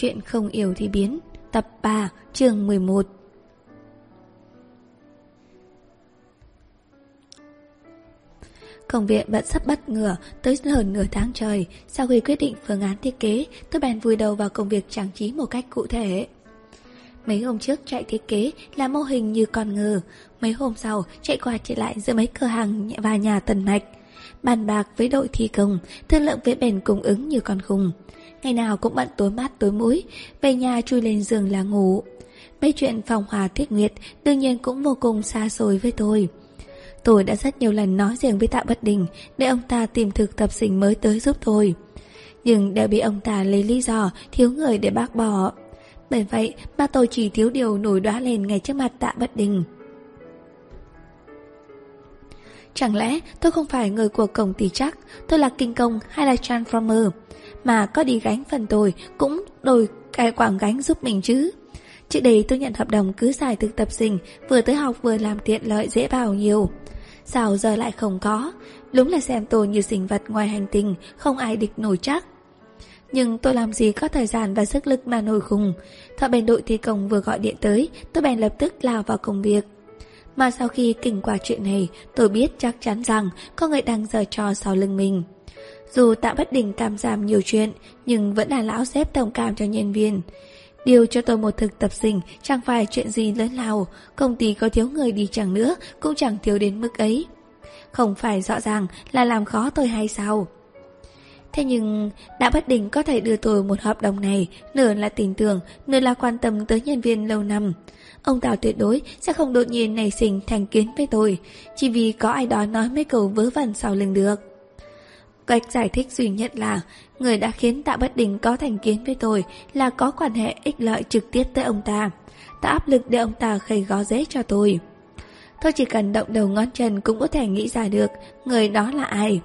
Chuyện không yêu thì biến Tập 3 chương 11 Công việc bận sắp bắt ngửa tới hơn nửa tháng trời. Sau khi quyết định phương án thiết kế, tôi bèn vùi đầu vào công việc trang trí một cách cụ thể. Mấy hôm trước chạy thiết kế là mô hình như con ngừ. Mấy hôm sau chạy qua chạy lại giữa mấy cửa hàng và nhà tần mạch. Bàn bạc với đội thi công, thương lượng với bền cung ứng như con khùng. Ngày nào cũng bận tối mắt tối mũi, về nhà chui lên giường là ngủ. Mấy chuyện phòng hòa thiết nguyệt đương nhiên cũng vô cùng xa xôi với tôi. Tôi đã rất nhiều lần nói riêng với Tạ Bất Đình để ông ta tìm thực tập sinh mới tới giúp tôi. Nhưng đều bị ông ta lấy lý do thiếu người để bác bỏ. Bởi vậy mà tôi chỉ thiếu điều nổi đoá lên ngay trước mặt Tạ Bất Đình. Chẳng lẽ tôi không phải người của công ty chắc, tôi là kinh công hay là transformer, mà có đi gánh phần tôi cũng đổi cái quảng gánh giúp mình chứ. Trước đây tôi nhận hợp đồng cứ xài thực tập sinh, vừa tới học vừa làm tiện lợi dễ bảo nhiều. Sao giờ lại không có? Đúng là xem tôi như sinh vật ngoài hành tinh, không ai địch nổi chắc. Nhưng tôi làm gì có thời gian và sức lực mà nổi khùng. Thợ bên đội thi công vừa gọi điện tới, tôi bèn lập tức lao vào công việc. Mà sau khi kinh qua chuyện này, tôi biết chắc chắn rằng có người đang giở trò sau lưng mình. Dù tạ bất đình cảm giảm nhiều chuyện, nhưng vẫn là lão xếp thông cảm cho nhân viên. Điều cho tôi một thực tập sinh chẳng phải chuyện gì lớn lao, công ty có thiếu người đi chẳng nữa cũng chẳng thiếu đến mức ấy. Không phải rõ ràng là làm khó tôi hay sao? Thế nhưng, đã bất định có thể đưa tôi một hợp đồng này, nửa là tình tưởng, nửa là quan tâm tới nhân viên lâu năm. Ông Tào tuyệt đối sẽ không đột nhiên nảy sinh thành kiến với tôi, chỉ vì có ai đó nói mấy câu vớ vẩn sau lưng được. Cách giải thích duy nhất là người đã khiến Tạ Bất Đình có thành kiến với tôi là có quan hệ ích lợi trực tiếp tới ông ta. Tạo áp lực để ông ta khơi gó dễ cho tôi. Tôi chỉ cần động đầu ngón chân cũng có thể nghĩ ra được người đó là ai.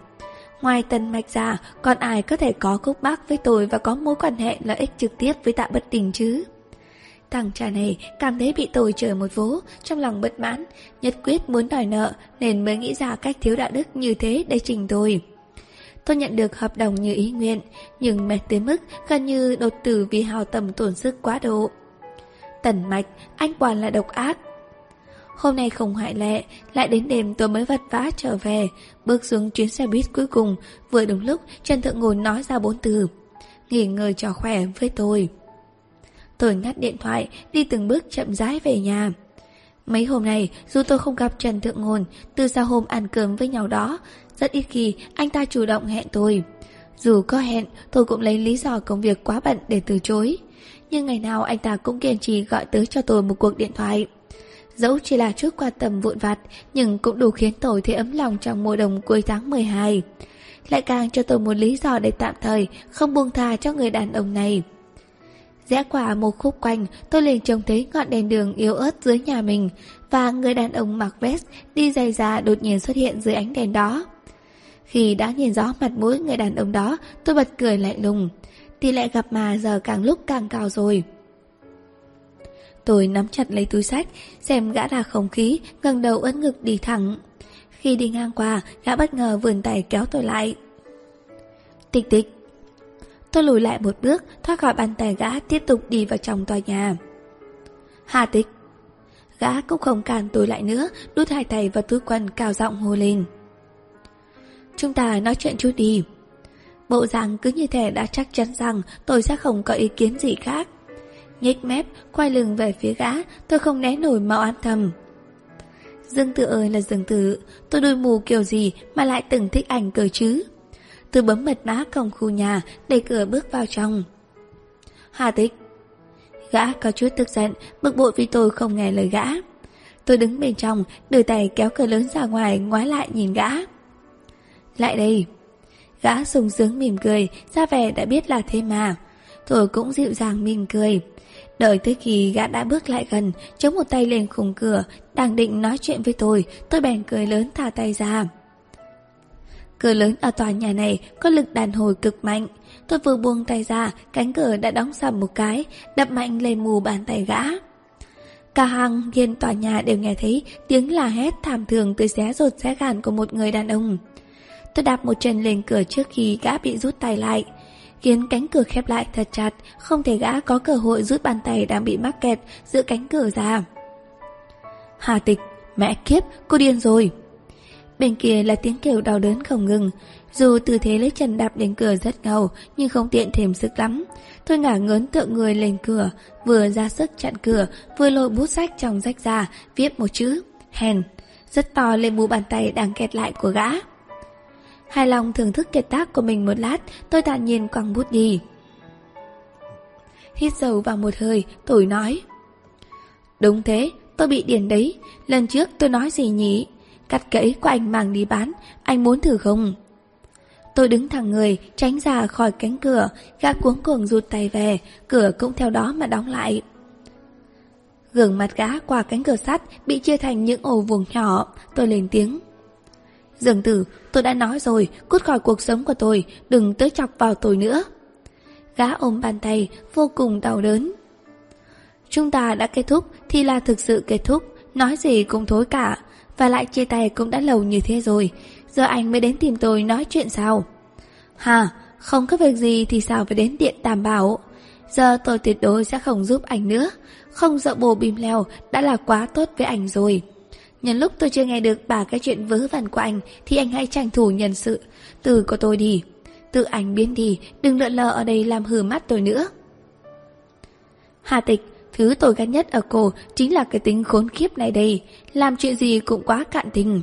Ngoài Tân Mạch ra, còn ai có thể có khúc mắc với tôi và có mối quan hệ lợi ích trực tiếp với Tạ Bất Đình chứ? Thằng cha này cảm thấy bị tôi trời một vố, trong lòng bất mãn, nhất quyết muốn đòi nợ nên mới nghĩ ra cách thiếu đạo đức như thế để trình tôi. Tôi nhận được hợp đồng như ý nguyện, nhưng mệt tới mức gần như đột tử vì hào tầm tổn sức quá độ. Tần mạch, anh quả là độc ác. Hôm nay không hại lệ, lại đến đêm tôi mới vật vã trở về, bước xuống chuyến xe buýt cuối cùng, vừa đúng lúc Trần Thượng Ngôn nói ra bốn từ. Nghỉ ngơi cho khỏe với tôi. Tôi ngắt điện thoại, đi từng bước chậm rãi về nhà. Mấy hôm nay, dù tôi không gặp Trần Thượng Ngôn, từ sau hôm ăn cơm với nhau đó, rất ít khi anh ta chủ động hẹn tôi. Dù có hẹn, tôi cũng lấy lý do công việc quá bận để từ chối. Nhưng ngày nào anh ta cũng kiên trì gọi tới cho tôi một cuộc điện thoại. Dẫu chỉ là chút quan tâm vụn vặt, nhưng cũng đủ khiến tôi thấy ấm lòng trong mùa đông cuối tháng 12. Lại càng cho tôi một lý do để tạm thời không buông tha cho người đàn ông này. Rẽ qua một khúc quanh, tôi liền trông thấy ngọn đèn đường yếu ớt dưới nhà mình và người đàn ông mặc vest đi giày da đột nhiên xuất hiện dưới ánh đèn đó. Khi đã nhìn rõ mặt mũi người đàn ông đó, tôi bật cười lạnh lùng. Tỷ lệ gặp mà giờ càng lúc càng cao rồi. Tôi nắm chặt lấy túi sách, xem gã là không khí, ngẩng đầu ấn ngực đi thẳng. Khi đi ngang qua, gã bất ngờ vườn tay kéo tôi lại. Tịch tịch. Tôi lùi lại một bước, thoát khỏi bàn tay gã tiếp tục đi vào trong tòa nhà. Hà tịch. Gã cũng không cản tôi lại nữa, đút hai tay vào túi quần cao giọng hô lên. Chúng ta nói chuyện chút đi. Bộ dạng cứ như thể đã chắc chắn rằng tôi sẽ không có ý kiến gì khác. Nhếch mép, quay lưng về phía gã, tôi không né nổi mau an thầm. Dương Tử ơi là Dương Tử, tôi đôi mù kiểu gì mà lại từng thích ảnh cờ chứ. Tôi bấm mật mã cổng khu nhà, đẩy cửa bước vào trong. Hà tích. Gã có chút tức giận, bực bội vì tôi không nghe lời gã. Tôi đứng bên trong, đưa tay kéo cửa lớn ra ngoài, ngoái lại nhìn gã. Lại đây. Gã sùng sướng mỉm cười, ra vẻ đã biết là thế mà. Tôi cũng dịu dàng mỉm cười. Đợi tới khi gã đã bước lại gần, chống một tay lên khung cửa, đang định nói chuyện với tôi, tôi bèn cười lớn thả tay ra. Cửa lớn ở tòa nhà này có lực đàn hồi cực mạnh. Tôi vừa buông tay ra, cánh cửa đã đóng sầm một cái, đập mạnh lên mù bàn tay gã. Cả hàng viên tòa nhà đều nghe thấy tiếng là hét thảm thường tới xé rột xé gàn của một người đàn ông. Tôi đạp một chân lên cửa trước khi gã bị rút tay lại. khiến cánh cửa khép lại thật chặt, không thể gã có cơ hội rút bàn tay đang bị mắc kẹt giữa cánh cửa ra. Hà tịch, mẹ kiếp, cô điên rồi. Bên kia là tiếng kêu đau đớn không ngừng, dù tư thế lấy chân đạp lên cửa rất ngầu nhưng không tiện thêm sức lắm. Tôi ngả ngớn tựa người lên cửa, vừa ra sức chặn cửa, vừa lôi bút sách trong rách ra, viết một chữ, hèn, rất to lên mu bàn tay đang kẹt lại của gã. Hài lòng thưởng thức kiệt tác của mình một lát, tôi thản nhiên quăng bút đi. Hít dầu vào một hơi, tôi nói. Đúng thế, tôi bị điền đấy. Lần trước tôi nói gì nhỉ? Cắt cẫy của anh mang đi bán, anh muốn thử không? Tôi đứng thẳng người, tránh ra khỏi cánh cửa, gã cuống cuồng rụt tay về, cửa cũng theo đó mà đóng lại. Gương mặt gã qua cánh cửa sắt bị chia thành những ổ vuông nhỏ, tôi lên tiếng. Dương tử, tôi đã nói rồi, cút khỏi cuộc sống của tôi, đừng tới chọc vào tôi nữa. Gã ôm bàn tay, vô cùng đau đớn. Chúng ta đã kết thúc thì là thực sự kết thúc, nói gì cũng thối cả. Và lại chia tay cũng đã lâu như thế rồi, giờ anh mới đến tìm tôi nói chuyện sao? Hà, không có việc gì thì sao phải đến điện đảm bảo. Giờ tôi tuyệt đối sẽ không giúp anh nữa, không dợ bồ bìm leo đã là quá tốt với anh rồi. Nhân lúc tôi chưa nghe được bà cái chuyện vớ vẩn của anh Thì anh hãy tranh thủ nhân sự. Từ của tôi đi. Tự anh biến đi Đừng lợn lờ ở đây làm hư mắt tôi nữa. Hà tịch Thứ tôi ghét nhất ở cô Chính là cái tính khốn khiếp này đây. Làm chuyện gì cũng quá cạn tình.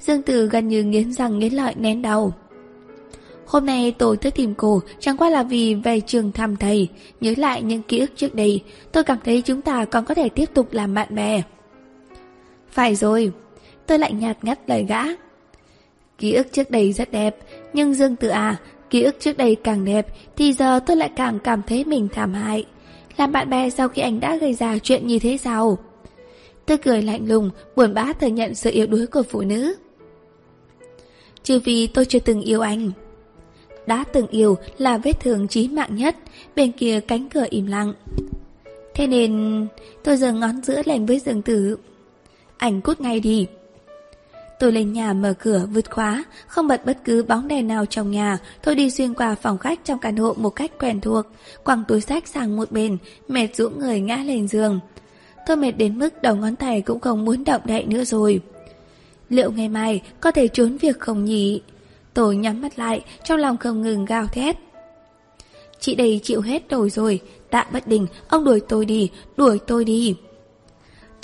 Dương Tử gần như nghiến răng nghiến lợi nén đau. Hôm nay tôi tới tìm cô chẳng qua là vì về trường thăm thầy, nhớ lại những ký ức trước đây, tôi cảm thấy chúng ta còn có thể tiếp tục làm bạn bè. Phải rồi, tôi lại nhạt ngắt lời gã. Ký ức trước đây rất đẹp, nhưng Dương Tử à, ký ức trước đây càng đẹp thì giờ tôi lại càng cảm thấy mình thảm hại. Làm bạn bè sau khi anh đã gây ra chuyện như thế sao? Tôi cười lạnh lùng, buồn bã thừa nhận sự yếu đuối của phụ nữ. Trừ vì tôi chưa từng yêu anh. Đã từng yêu là vết thương chí mạng nhất, bên kia cánh cửa im lặng. Thế nên tôi giờ ngón giữa lên với Dương Tử anh cút ngay đi. Tôi lên nhà mở cửa vượt khóa, không bật bất cứ bóng đèn nào trong nhà, tôi đi xuyên qua phòng khách trong căn hộ một cách quen thuộc, quăng túi sách sang một bên, mệt rũ người ngã lên giường. Tôi mệt đến mức đầu ngón tay cũng không muốn động đậy nữa rồi. Liệu ngày mai có thể trốn việc không nhỉ? Tôi nhắm mắt lại, trong lòng không ngừng gào thét. Chị đây chịu hết rồi rồi, tạ bất đình, ông đuổi tôi đi, đuổi tôi đi.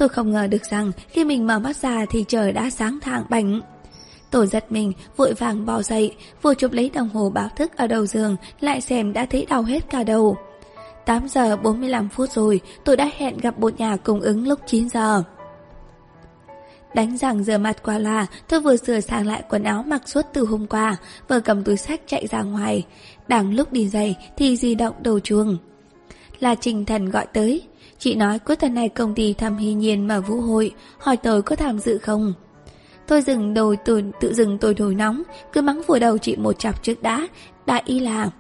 Tôi không ngờ được rằng khi mình mở mắt ra thì trời đã sáng thang bảnh. Tôi giật mình, vội vàng bò dậy, vừa chụp lấy đồng hồ báo thức ở đầu giường, lại xem đã thấy đau hết cả đầu. 8 giờ 45 phút rồi, tôi đã hẹn gặp bộ nhà cung ứng lúc 9 giờ. Đánh rằng giờ mặt qua là tôi vừa sửa sang lại quần áo mặc suốt từ hôm qua, vừa cầm túi sách chạy ra ngoài. Đang lúc đi giày thì di động đầu chuông. Là Trình Thần gọi tới, Chị nói cuối tuần này công ty thăm hy nhiên mở vũ hội, hỏi tôi có tham dự không? Tôi dừng đồi tự, tự dừng tôi đồi nóng, cứ mắng vùi đầu chị một chọc trước đã, đại y là.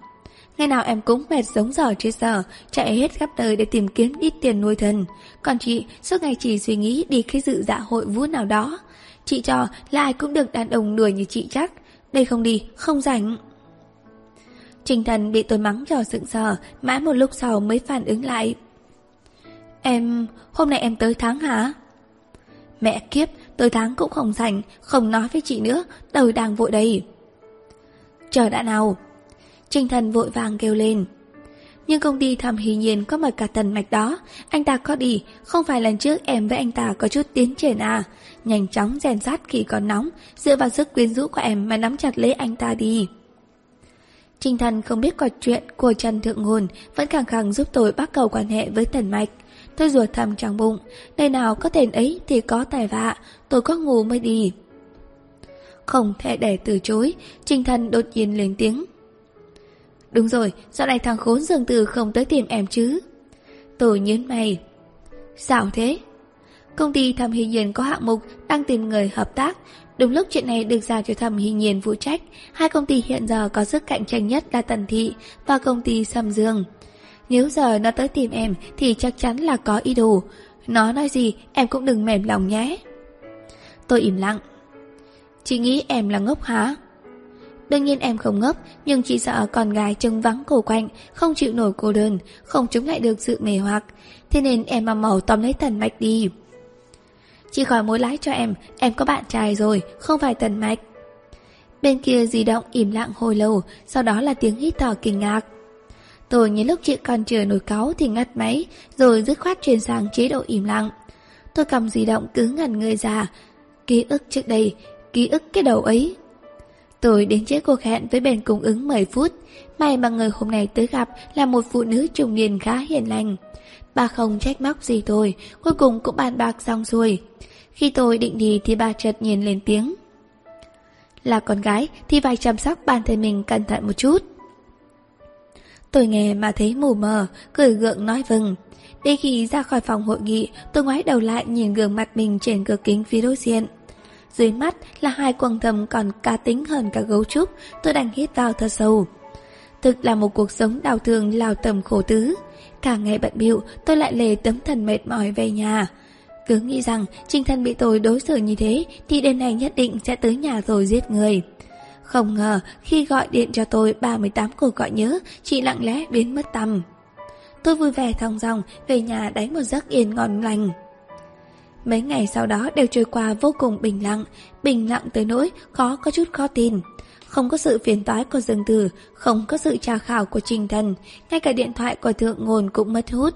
Ngày nào em cũng mệt giống giỏ chết giờ, chạy hết khắp nơi để tìm kiếm ít tiền nuôi thân. Còn chị, suốt ngày chỉ suy nghĩ đi khi dự dạ hội vũ nào đó. Chị cho là ai cũng được đàn ông đuổi như chị chắc. Đây không đi, không rảnh. Trình thần bị tôi mắng cho sững sờ, mãi một lúc sau mới phản ứng lại. Em... hôm nay em tới tháng hả? Mẹ kiếp, tới tháng cũng không rảnh, không nói với chị nữa, đời đang vội đây. Chờ đã nào. Trinh thần vội vàng kêu lên. Nhưng công ty thầm hì nhiên có mời cả tần mạch đó, anh ta có đi, không phải lần trước em với anh ta có chút tiến triển à. Nhanh chóng rèn sát khi còn nóng, dựa vào sức quyến rũ của em mà nắm chặt lấy anh ta đi. Trinh thần không biết có chuyện của Trần Thượng hồn vẫn khẳng khẳng giúp tôi bắt cầu quan hệ với Tần Mạch. Tôi ruột thầm trong bụng, nơi nào có tên ấy thì có tài vạ, tôi có ngủ mới đi. Không thể để từ chối, Trình Thần đột nhiên lên tiếng. Đúng rồi, dạo này thằng khốn dường từ không tới tìm em chứ. Tôi nhớn mày. Sao thế? Công ty Thẩm Hy Nhiên có hạng mục đang tìm người hợp tác. Đúng lúc chuyện này được giao cho Thẩm Hy Nhiên phụ trách, hai công ty hiện giờ có sức cạnh tranh nhất là Tần Thị và công ty Sâm Dương. Nếu giờ nó tới tìm em thì chắc chắn là có ý đồ. Nó nói gì em cũng đừng mềm lòng nhé. Tôi im lặng. Chị nghĩ em là ngốc hả? Đương nhiên em không ngốc, nhưng chị sợ con gái trông vắng cổ quạnh, không chịu nổi cô đơn, không chống lại được sự mê hoặc. Thế nên em mà màu tóm lấy tần mạch đi. Chị khỏi mối lái cho em, em có bạn trai rồi, không phải tần mạch. Bên kia di động im lặng hồi lâu, sau đó là tiếng hít thở kinh ngạc. Tôi nhìn lúc chị còn chưa nổi cáu thì ngắt máy, rồi dứt khoát chuyển sang chế độ im lặng. Tôi cầm di động cứ ngẩn người ra. Ký ức trước đây, ký ức cái đầu ấy. Tôi đến chế cuộc hẹn với bên cung ứng 10 phút. May mà người hôm nay tới gặp là một phụ nữ trung niên khá hiền lành. Bà không trách móc gì tôi, cuối cùng cũng bàn bạc xong xuôi. Khi tôi định đi thì bà chợt nhìn lên tiếng. Là con gái thì phải chăm sóc bản thân mình cẩn thận một chút. Tôi nghe mà thấy mù mờ, cười gượng nói vâng. Đến khi ra khỏi phòng hội nghị, tôi ngoái đầu lại nhìn gương mặt mình trên cửa kính phía đối diện. Dưới mắt là hai quầng thầm còn cá tính hơn cả gấu trúc, tôi đành hít vào thật sâu. Thực là một cuộc sống đau thương lao tầm khổ tứ. Cả ngày bận biệu tôi lại lề tấm thần mệt mỏi về nhà. Cứ nghĩ rằng Trinh Thân bị tôi đối xử như thế thì đêm nay nhất định sẽ tới nhà rồi giết người. Không ngờ khi gọi điện cho tôi 38 cuộc gọi nhớ, chị lặng lẽ biến mất tầm. Tôi vui vẻ thong dong về nhà đánh một giấc yên ngon lành. Mấy ngày sau đó đều trôi qua vô cùng bình lặng, bình lặng tới nỗi khó có chút khó tin. Không có sự phiền toái của Dương Tử, không có sự tra khảo của Trình Thần, ngay cả điện thoại của Thượng Ngôn cũng mất hút.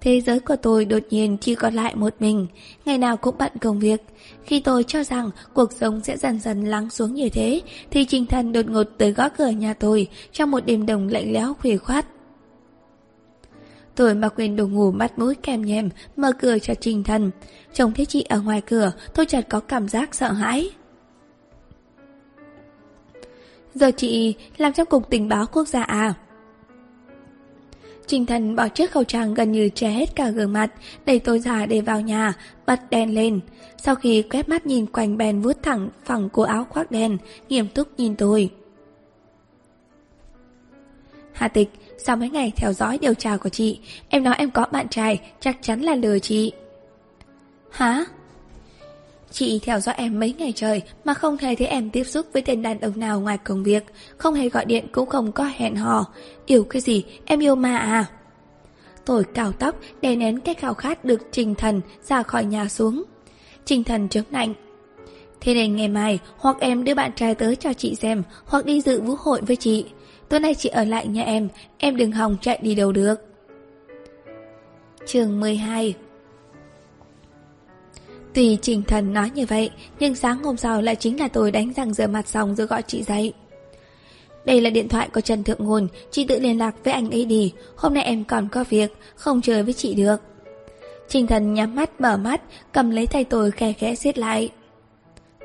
Thế giới của tôi đột nhiên chỉ còn lại một mình, ngày nào cũng bận công việc. Khi tôi cho rằng cuộc sống sẽ dần dần lắng xuống như thế, thì Trình Thần đột ngột tới gõ cửa nhà tôi trong một đêm đồng lạnh lẽo khuya khoát. Tôi mặc quên đồ ngủ mắt mũi kèm nhem, mở cửa cho Trình Thần. Trông thấy chị ở ngoài cửa, tôi chợt có cảm giác sợ hãi. Giờ chị làm trong cục tình báo quốc gia à? Trình thần bỏ chiếc khẩu trang gần như che hết cả gương mặt, đẩy tôi ra để vào nhà, bật đèn lên. Sau khi quét mắt nhìn quanh bèn vuốt thẳng phẳng của áo khoác đen, nghiêm túc nhìn tôi. Hà tịch, sau mấy ngày theo dõi điều tra của chị, em nói em có bạn trai, chắc chắn là lừa chị. Hả? Chị theo dõi em mấy ngày trời mà không hề thấy em tiếp xúc với tên đàn ông nào ngoài công việc, không hề gọi điện cũng không có hẹn hò. Yêu cái gì, em yêu ma à? Tôi cào tóc, đè nén cái khao khát được Trình Thần ra khỏi nhà xuống. Trình Thần chống lạnh. Thế nên ngày mai, hoặc em đưa bạn trai tới cho chị xem, hoặc đi dự vũ hội với chị. Tối nay chị ở lại nhà em, em đừng hòng chạy đi đâu được. Trường 12 Tuy Trình Thần nói như vậy, nhưng sáng hôm sau lại chính là tôi đánh răng rửa mặt xong rồi gọi chị dậy. Đây là điện thoại của Trần Thượng Nguồn, chị tự liên lạc với anh ấy đi, hôm nay em còn có việc, không chơi với chị được. Trình Thần nhắm mắt mở mắt, cầm lấy tay tôi khe khẽ siết lại.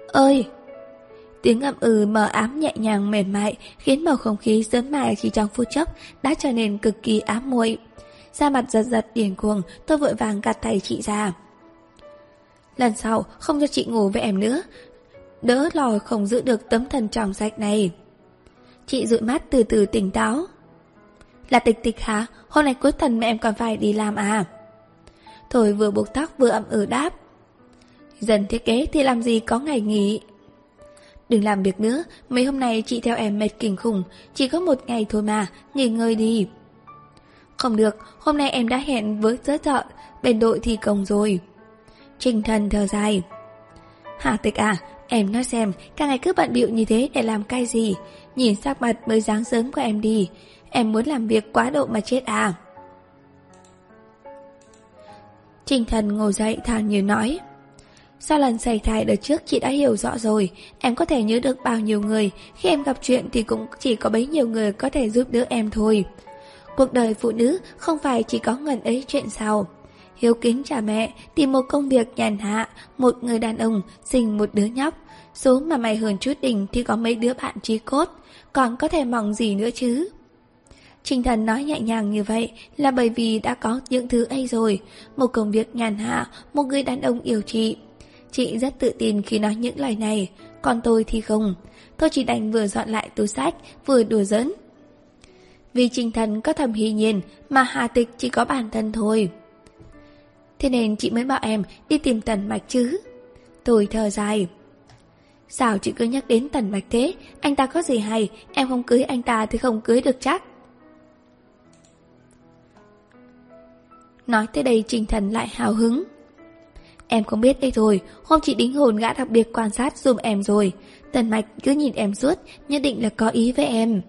Ơi! Tiếng ậm ừ mờ ám nhẹ nhàng mềm mại khiến bầu không khí sớm mai chỉ trong phút chốc đã trở nên cực kỳ ám muội. Da mặt giật giật điền cuồng, tôi vội vàng gạt tay chị ra. Lần sau, không cho chị ngủ với em nữa. Đỡ lò không giữ được tấm thần trong sạch này. Chị dụi mắt từ từ tỉnh táo. Là tịch tịch hả? Hôm nay cuối tuần mẹ em còn phải đi làm à? Thôi vừa buộc tóc vừa ậm ừ đáp. Dần thiết kế thì làm gì có ngày nghỉ? Đừng làm việc nữa, Mấy hôm nay chị theo em mệt kinh khủng. Chỉ có một ngày thôi mà, Nghỉ ngơi đi. Không được, Hôm nay em đã hẹn với giới thợ Bên đội thi công rồi. Trình thần thở dài. Hà tịch à, em nói xem, cả ngày cứ bận bịu như thế để làm cái gì? Nhìn sắc mặt mới dáng sớm của em đi. Em muốn làm việc quá độ mà chết à? Trình thần ngồi dậy thản nhiên nói. Sau lần xảy thai đợt trước chị đã hiểu rõ rồi Em có thể nhớ được bao nhiêu người Khi em gặp chuyện thì cũng chỉ có bấy nhiêu người có thể giúp đỡ em thôi Cuộc đời phụ nữ không phải chỉ có ngần ấy chuyện sao hiếu kính cha mẹ, tìm một công việc nhàn hạ, một người đàn ông, sinh một đứa nhóc. Số mà mày hơn chút đỉnh thì có mấy đứa bạn trí cốt, còn có thể mong gì nữa chứ? Trình thần nói nhẹ nhàng như vậy là bởi vì đã có những thứ ấy rồi, một công việc nhàn hạ, một người đàn ông yêu chị. Chị rất tự tin khi nói những lời này, còn tôi thì không. Tôi chỉ đành vừa dọn lại túi sách, vừa đùa giỡn. Vì trình thần có thầm hy nhiên mà Hà Tịch chỉ có bản thân thôi. Thế nên chị mới bảo em đi tìm tần mạch chứ. Tôi thở dài. Sao chị cứ nhắc đến Tần mạch thế? Anh ta có gì hay? Em không cưới anh ta thì không cưới được chắc. Nói tới đây Trình Thần lại hào hứng. Em không biết đây rồi Hôm chị đính hồn gã đặc biệt quan sát dùm em rồi. Tần Mạch cứ nhìn em suốt, Nhất định là có ý với em.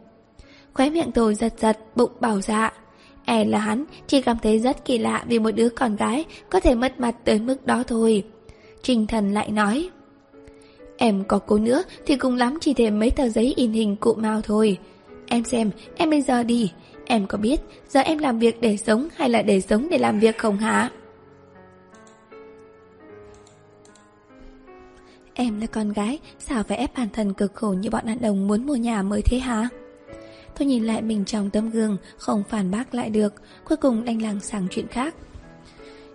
Khóe miệng tôi giật giật, Bụng bảo dạ. E là hắn chỉ cảm thấy rất kỳ lạ Vì một đứa con gái có thể mất mặt tới mức đó thôi Trình Thần lại nói Em có cố nữa thì cùng lắm chỉ thêm mấy tờ giấy in hình cụ Mao thôi. Em xem, em bây giờ đi. Em có biết giờ em làm việc để sống hay là để sống để làm việc không hả? Em là con gái, sao phải ép bản thân cực khổ như bọn đàn đồng muốn mua nhà mới thế hả? Tôi nhìn lại mình trong tấm gương, không phản bác lại được, cuối cùng đành làng sang chuyện khác.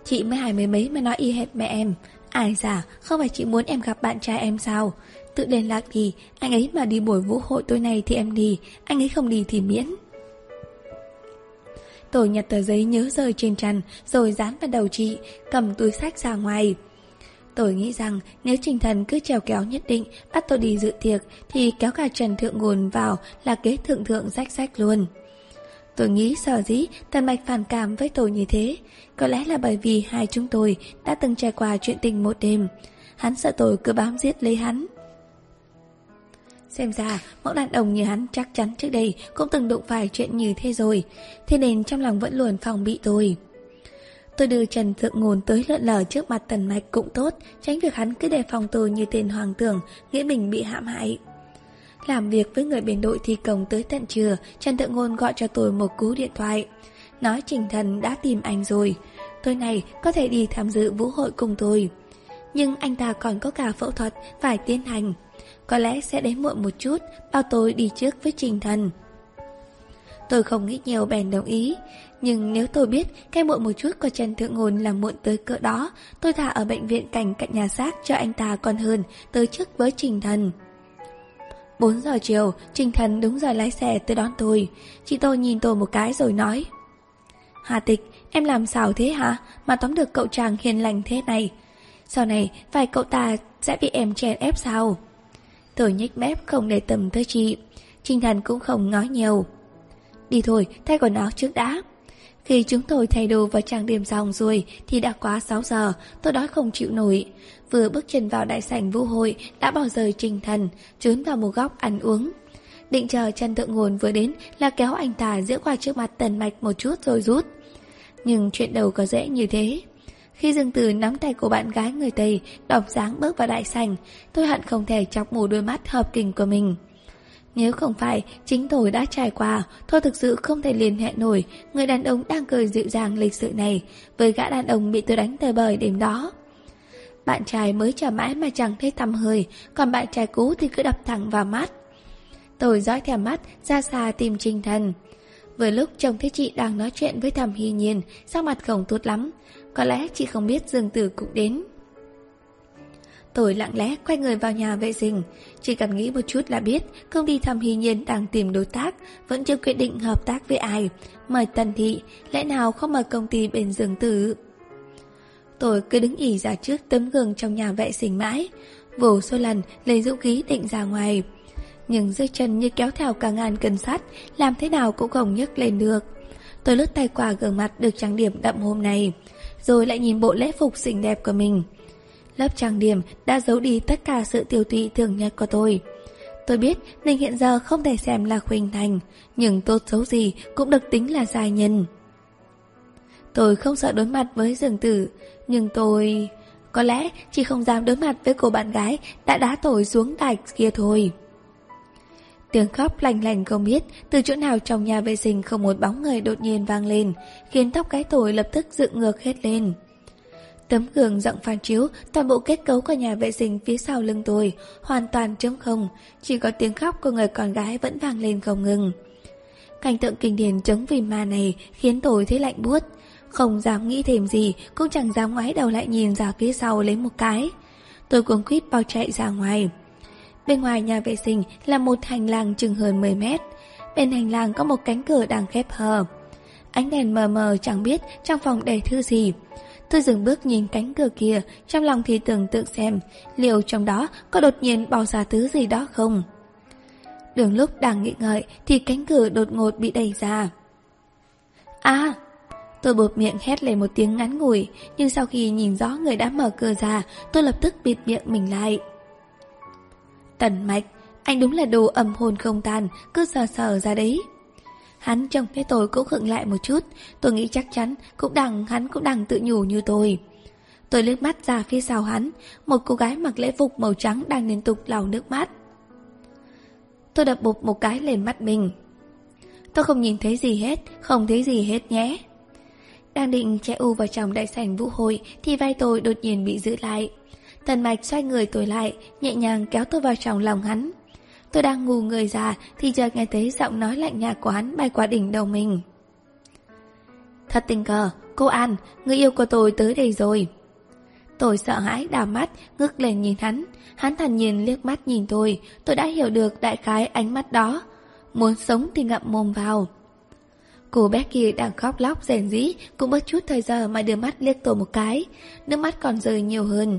Chị mới hai mươi mấy mà nói y hệt mẹ em, Ai giả, không phải chị muốn em gặp bạn trai em sao? Tự liên lạc đi, anh ấy mà đi buổi vũ hội tối nay thì em đi, anh ấy không đi thì miễn. Tôi nhặt tờ giấy nhớ rơi trên trần, rồi dán vào đầu chị, cầm túi sách ra ngoài. Tôi nghĩ rằng nếu Trình Thần cứ trèo kéo nhất định, bắt tôi đi dự tiệc, thì kéo cả Trần Thượng nguồn vào là kế thượng thượng rách rách luôn. Tôi nghĩ sở dĩ, Tần Mạch phản cảm với tôi như thế. Có lẽ là bởi vì hai chúng tôi Đã từng trải qua chuyện tình một đêm. Hắn sợ tôi cứ bám giết lấy hắn. Xem ra, mẫu đàn ông như hắn chắc chắn trước đây Cũng từng đụng phải chuyện như thế rồi. Thế nên trong lòng vẫn luôn phòng bị tôi. Tôi đưa Trần Thượng Ngôn tới lợn lờ trước mặt Tần Mạch cũng tốt Tránh việc hắn cứ đề phòng tôi như tên hoàng tưởng Nghĩ mình bị hãm hại làm việc với người bên đội thi công tới tận trưa, Trần Thượng Ngôn gọi cho tôi một cú điện thoại. Nói Trình Thần đã tìm anh rồi. tôi này có thể đi tham dự vũ hội cùng tôi. Nhưng anh ta còn có cả phẫu thuật phải tiến hành. Có lẽ sẽ đến muộn một chút, bao tôi đi trước với Trình Thần. Tôi không nghĩ nhiều bèn đồng ý. Nhưng nếu tôi biết cái muộn một chút của Trần Thượng Ngôn là muộn tới cỡ đó, tôi thả ở bệnh viện cảnh cạnh nhà xác cho anh ta còn hơn tới trước với Trình Thần. 4 giờ chiều, Trình Thần đúng giờ lái xe tới đón tôi. Chị tôi nhìn tôi một cái rồi nói. Hà tịch, em làm sao thế hả? Mà tóm được cậu chàng hiền lành thế này. Sau này, phải cậu ta sẽ bị em chèn ép sao? Tôi nhếch mép không để tầm tới chị. Trình Thần cũng không nói nhiều. Đi thôi, thay quần áo trước đã. Khi chúng tôi thay đồ và trang điểm xong rồi thì đã quá 6 giờ, tôi đói không chịu nổi. Vừa bước chân vào đại sảnh vũ hội đã bỏ rời trình thần, trốn vào một góc ăn uống. Định chờ chân Thượng nguồn vừa đến là kéo anh ta giữa qua trước mặt Tần Mạch một chút rồi rút. Nhưng chuyện đầu có dễ như thế. Khi Dương Tử nắm tay của bạn gái người Tây, đọc dáng bước vào đại sảnh, tôi hận không thể chọc mù đôi mắt hợp kình của mình. Nếu không phải chính tôi đã trải qua, tôi thực sự không thể liên hệ nổi người đàn ông đang cười dịu dàng lịch sự này với gã đàn ông bị tôi đánh tơi bời đêm đó. Bạn trai mới trả mãi mà chẳng thấy tầm hơi, còn bạn trai cũ thì cứ đập thẳng vào mắt. Tôi dõi theo mắt, ra xa tìm Trinh Thần. Vừa lúc chồng thấy chị đang nói chuyện với thầm hy nhiên, sắc mặt không tốt lắm. Có lẽ chị không biết Dương Tử cũng đến. Tôi lặng lẽ quay người vào nhà vệ sinh. Chỉ cần nghĩ một chút là biết Công ty thăm hy nhiên đang tìm đối tác, Vẫn chưa quyết định hợp tác với ai. Mời Tần Thị, Lẽ nào không mời công ty bên Dương Tử? Tôi cứ đứng ỉ ra trước tấm gương trong nhà vệ sinh mãi. Vô số lần lấy dũng khí định ra ngoài. Nhưng dưới chân như kéo theo cả ngàn cân sắt, Làm thế nào cũng không nhấc lên được. Tôi lướt tay qua gương mặt được trang điểm đậm hôm nay, Rồi lại nhìn bộ lễ phục xinh đẹp của mình. Lớp trang điểm đã giấu đi tất cả sự tiêu tụy thường nhật của tôi. Tôi biết mình hiện giờ không thể xem là khuynh thành, Nhưng tốt xấu gì cũng được tính là giai nhân. Tôi không sợ đối mặt với dường tử, Nhưng tôi... Có lẽ chỉ không dám đối mặt với cô bạn gái Đã đá tôi xuống đài kia thôi. Tiếng khóc lành lành không biết Từ chỗ nào trong nhà vệ sinh không một bóng người đột nhiên vang lên, Khiến tóc cái tôi lập tức dựng ngược hết lên. Tấm gương rộng phản chiếu toàn bộ kết cấu của nhà vệ sinh phía sau lưng tôi hoàn toàn trống không, chỉ có tiếng khóc của người con gái vẫn vang lên không ngừng. Cảnh tượng kinh điển chống vì ma này khiến tôi thấy lạnh buốt, không dám nghĩ thêm gì, cũng chẳng dám ngoái đầu lại nhìn ra phía sau lấy một cái. Tôi cuống quýt bao chạy ra ngoài. Bên ngoài nhà vệ sinh là một hành lang chừng hơn 10 mét. Bên hành lang có một cánh cửa đang khép hờ. Ánh đèn mờ mờ chẳng biết trong phòng để thư gì. Tôi dừng bước nhìn cánh cửa kia, trong lòng thì tưởng tượng xem liệu trong đó có đột nhiên bỏ ra thứ gì đó không. Đường lúc đang nghĩ ngợi thì cánh cửa đột ngột bị đẩy ra. À! Tôi bột miệng hét lên một tiếng ngắn ngủi, nhưng sau khi nhìn rõ người đã mở cửa ra, tôi lập tức bịt miệng mình lại. Tần mạch, anh đúng là đồ âm hồn không tàn, cứ sờ sờ ra đấy. Hắn trông thấy tôi cũng khựng lại một chút, tôi nghĩ chắc chắn cũng đằng hắn cũng đang tự nhủ như tôi. Tôi liếc mắt ra phía sau hắn, một cô gái mặc lễ phục màu trắng đang liên tục lau nước mắt. Tôi đập bụp một cái lên mắt mình. Tôi không nhìn thấy gì hết, không thấy gì hết nhé. Đang định chạy u vào trong đại sảnh vũ hội thì vai tôi đột nhiên bị giữ lại. Tần mạch xoay người tôi lại, nhẹ nhàng kéo tôi vào trong lòng hắn. Tôi đang ngủ người già thì chợt nghe thấy giọng nói lạnh nhạt của hắn bay qua đỉnh đầu mình. Thật tình cờ, cô An, người yêu của tôi tới đây rồi. Tôi sợ hãi đào mắt, ngước lên nhìn hắn. Hắn thản nhiên liếc mắt nhìn tôi, tôi đã hiểu được đại khái ánh mắt đó. Muốn sống thì ngậm mồm vào. Cô bé kia đang khóc lóc rèn rĩ, cũng mất chút thời giờ mà đưa mắt liếc tôi một cái. Nước mắt còn rơi nhiều hơn.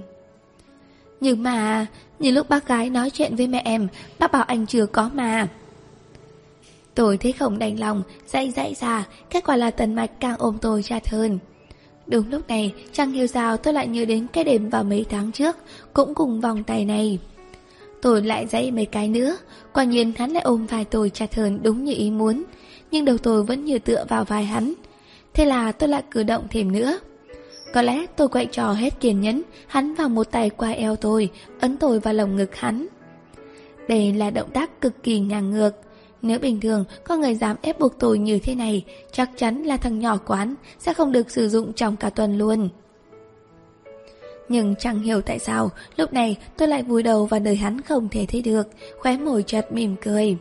Nhưng mà, như lúc bác gái nói chuyện với mẹ em, bác bảo anh chưa có mà. Tôi thấy không đành lòng, dậy dậy ra, kết quả là tần mạch càng ôm tôi chặt hơn. Đúng lúc này, chẳng hiểu sao tôi lại nhớ đến cái đêm vào mấy tháng trước, cũng cùng vòng tay này. Tôi lại dậy mấy cái nữa, quả nhiên hắn lại ôm vai tôi chặt hơn đúng như ý muốn, nhưng đầu tôi vẫn như tựa vào vai hắn. Thế là tôi lại cử động thêm nữa. Có lẽ tôi quậy trò hết kiên nhẫn, hắn vào một tay qua eo tôi, ấn tôi vào lồng ngực hắn. Đây là động tác cực kỳ ngang ngược. Nếu bình thường có người dám ép buộc tôi như thế này, chắc chắn là thằng nhỏ quán sẽ không được sử dụng trong cả tuần luôn. Nhưng chẳng hiểu tại sao, lúc này tôi lại vùi đầu vào đời hắn không thể thấy được, khóe môi chợt mỉm cười.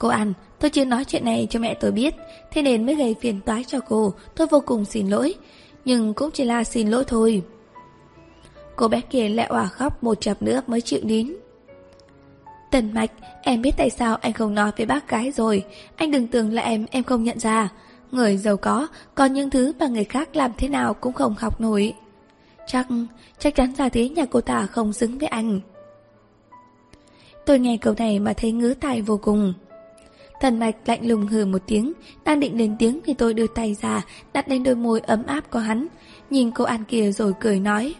Cô ăn, tôi chưa nói chuyện này cho mẹ tôi biết, thế nên mới gây phiền toái cho cô, tôi vô cùng xin lỗi, nhưng cũng chỉ là xin lỗi thôi. Cô bé kia lại òa khóc một chập nữa mới chịu nín. Tần Mạch, em biết tại sao anh không nói với bác gái rồi, anh đừng tưởng là em em không nhận ra. Người giàu có, còn những thứ mà người khác làm thế nào cũng không học nổi. Chắc, chắc chắn là thế nhà cô ta không xứng với anh. Tôi nghe câu này mà thấy ngứa tai vô cùng. Thần mạch lạnh lùng hừ một tiếng, đang định lên tiếng thì tôi đưa tay ra, đặt lên đôi môi ấm áp của hắn, nhìn cô An kia rồi cười nói.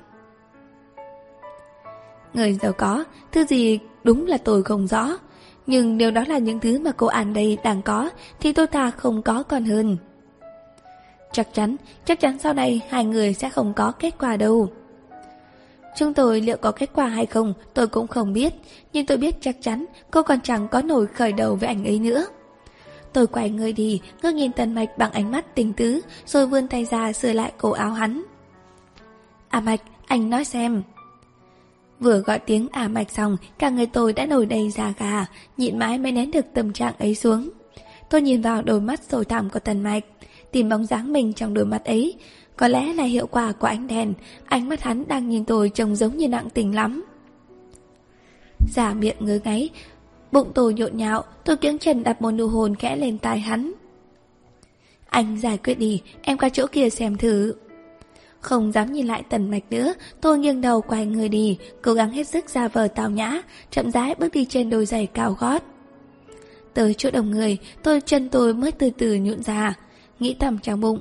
Người giàu có, thứ gì đúng là tôi không rõ, nhưng nếu đó là những thứ mà cô An đây đang có, thì tôi ta không có còn hơn. Chắc chắn, chắc chắn sau này hai người sẽ không có kết quả đâu. Chúng tôi liệu có kết quả hay không, tôi cũng không biết, Nhưng tôi biết chắc chắn cô còn chẳng có nổi khởi đầu với ảnh ấy nữa. Tôi quay người đi, Ngước nhìn Tần Mạch bằng ánh mắt tình tứ, Rồi vươn tay ra sửa lại cổ áo hắn. À Mạch, anh nói xem. Vừa gọi tiếng à Mạch xong, Cả người tôi đã nổi đầy da gà, Nhịn mãi mới nén được tâm trạng ấy xuống. Tôi nhìn vào đôi mắt sầu thẳm của Tần Mạch, Tìm bóng dáng mình trong đôi mắt ấy có lẽ là hiệu quả của ánh đèn. Ánh mắt hắn đang nhìn tôi trông giống như nặng tình lắm. Giả miệng ngớ ngáy, Bụng tôi nhộn nhạo, Tôi kiếng chân đặt một nụ hồn kẽ lên tai hắn. Anh giải quyết đi, Em qua chỗ kia xem thử. Không dám nhìn lại tần mạch nữa, Tôi nghiêng đầu quay người đi, Cố gắng hết sức ra vờ tào nhã, Chậm rãi bước đi trên đôi giày cao gót. Tới chỗ đồng người, Tôi chân tôi mới từ từ nhụn ra, Nghĩ thầm trong bụng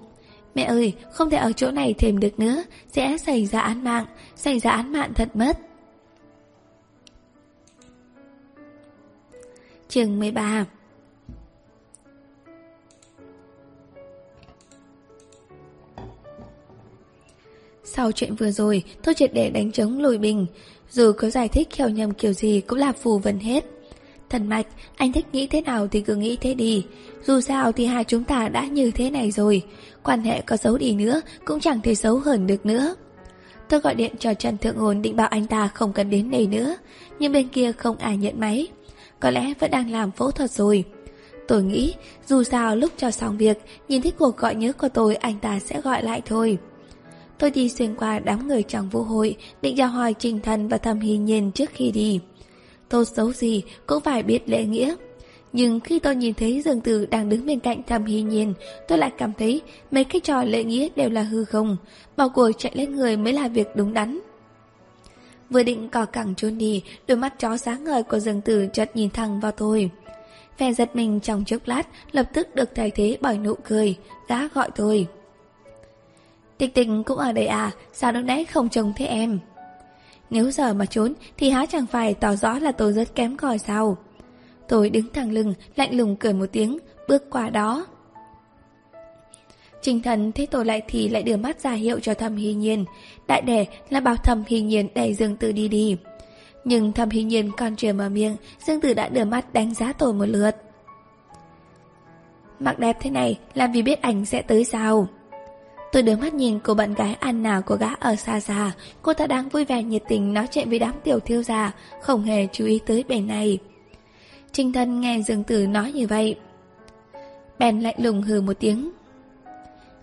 Mẹ ơi, không thể ở chỗ này thêm được nữa, sẽ xảy ra án mạng, xảy ra án mạng thật mất. Chương 13 Sau chuyện vừa rồi, tôi triệt để đánh trống lùi bình. Dù có giải thích kheo nhầm kiểu gì cũng là phù vân hết. Thần mạch, anh thích nghĩ thế nào thì cứ nghĩ thế đi. Dù sao thì hai chúng ta đã như thế này rồi. Quan hệ có xấu đi nữa cũng chẳng thể xấu hơn được nữa. Tôi gọi điện cho Trần Thượng hồn định bảo anh ta không cần đến đây nữa. Nhưng bên kia không ai nhận máy. Có lẽ vẫn đang làm phẫu thuật rồi. Tôi nghĩ, dù sao lúc cho xong việc, Nhìn thấy cuộc gọi nhớ của tôi, Anh ta sẽ gọi lại thôi Tôi đi xuyên qua đám người trong vũ hội, Định chào hỏi Trình Thần và Thầm Hy Nhiên trước khi đi tôi xấu gì cũng phải biết lễ nghĩa nhưng khi tôi nhìn thấy Dương Tử đang đứng bên cạnh thầm hy nhiên, tôi lại cảm thấy mấy cái trò lễ nghĩa đều là hư không, bỏ cuộc chạy lên người mới là việc đúng đắn. Vừa định cò cẳng trốn đi, đôi mắt chó sáng ngời của Dương Tử chợt nhìn thẳng vào tôi. Vẻ giật mình trong chốc lát, lập tức được thay thế bởi nụ cười, gã gọi tôi. Tịch tịch cũng ở đây à, sao lúc nãy không trông thấy em? Nếu giờ mà trốn thì há chẳng phải tỏ rõ là tôi rất kém cỏi sao? Tôi đứng thẳng lưng, lạnh lùng cười một tiếng, bước qua đó. Trình thần thấy tôi lại thì lại đưa mắt ra hiệu cho thầm hy nhiên. Đại đẻ là bảo thầm hy nhiên đẩy Dương Tử đi đi. Nhưng thầm hy nhiên còn chưa mở miệng, Dương Tử đã đưa mắt đánh giá tôi một lượt. Mặc đẹp thế này, làm vì biết ảnh sẽ tới sao? Tôi đưa mắt nhìn cô bạn gái Anna của gã ở xa xa, cô ta đang vui vẻ nhiệt tình nói chuyện với đám tiểu thiêu già, không hề chú ý tới bên này. Trinh thân nghe Dương Tử nói như vậy. Bèn lạnh lùng hừ một tiếng.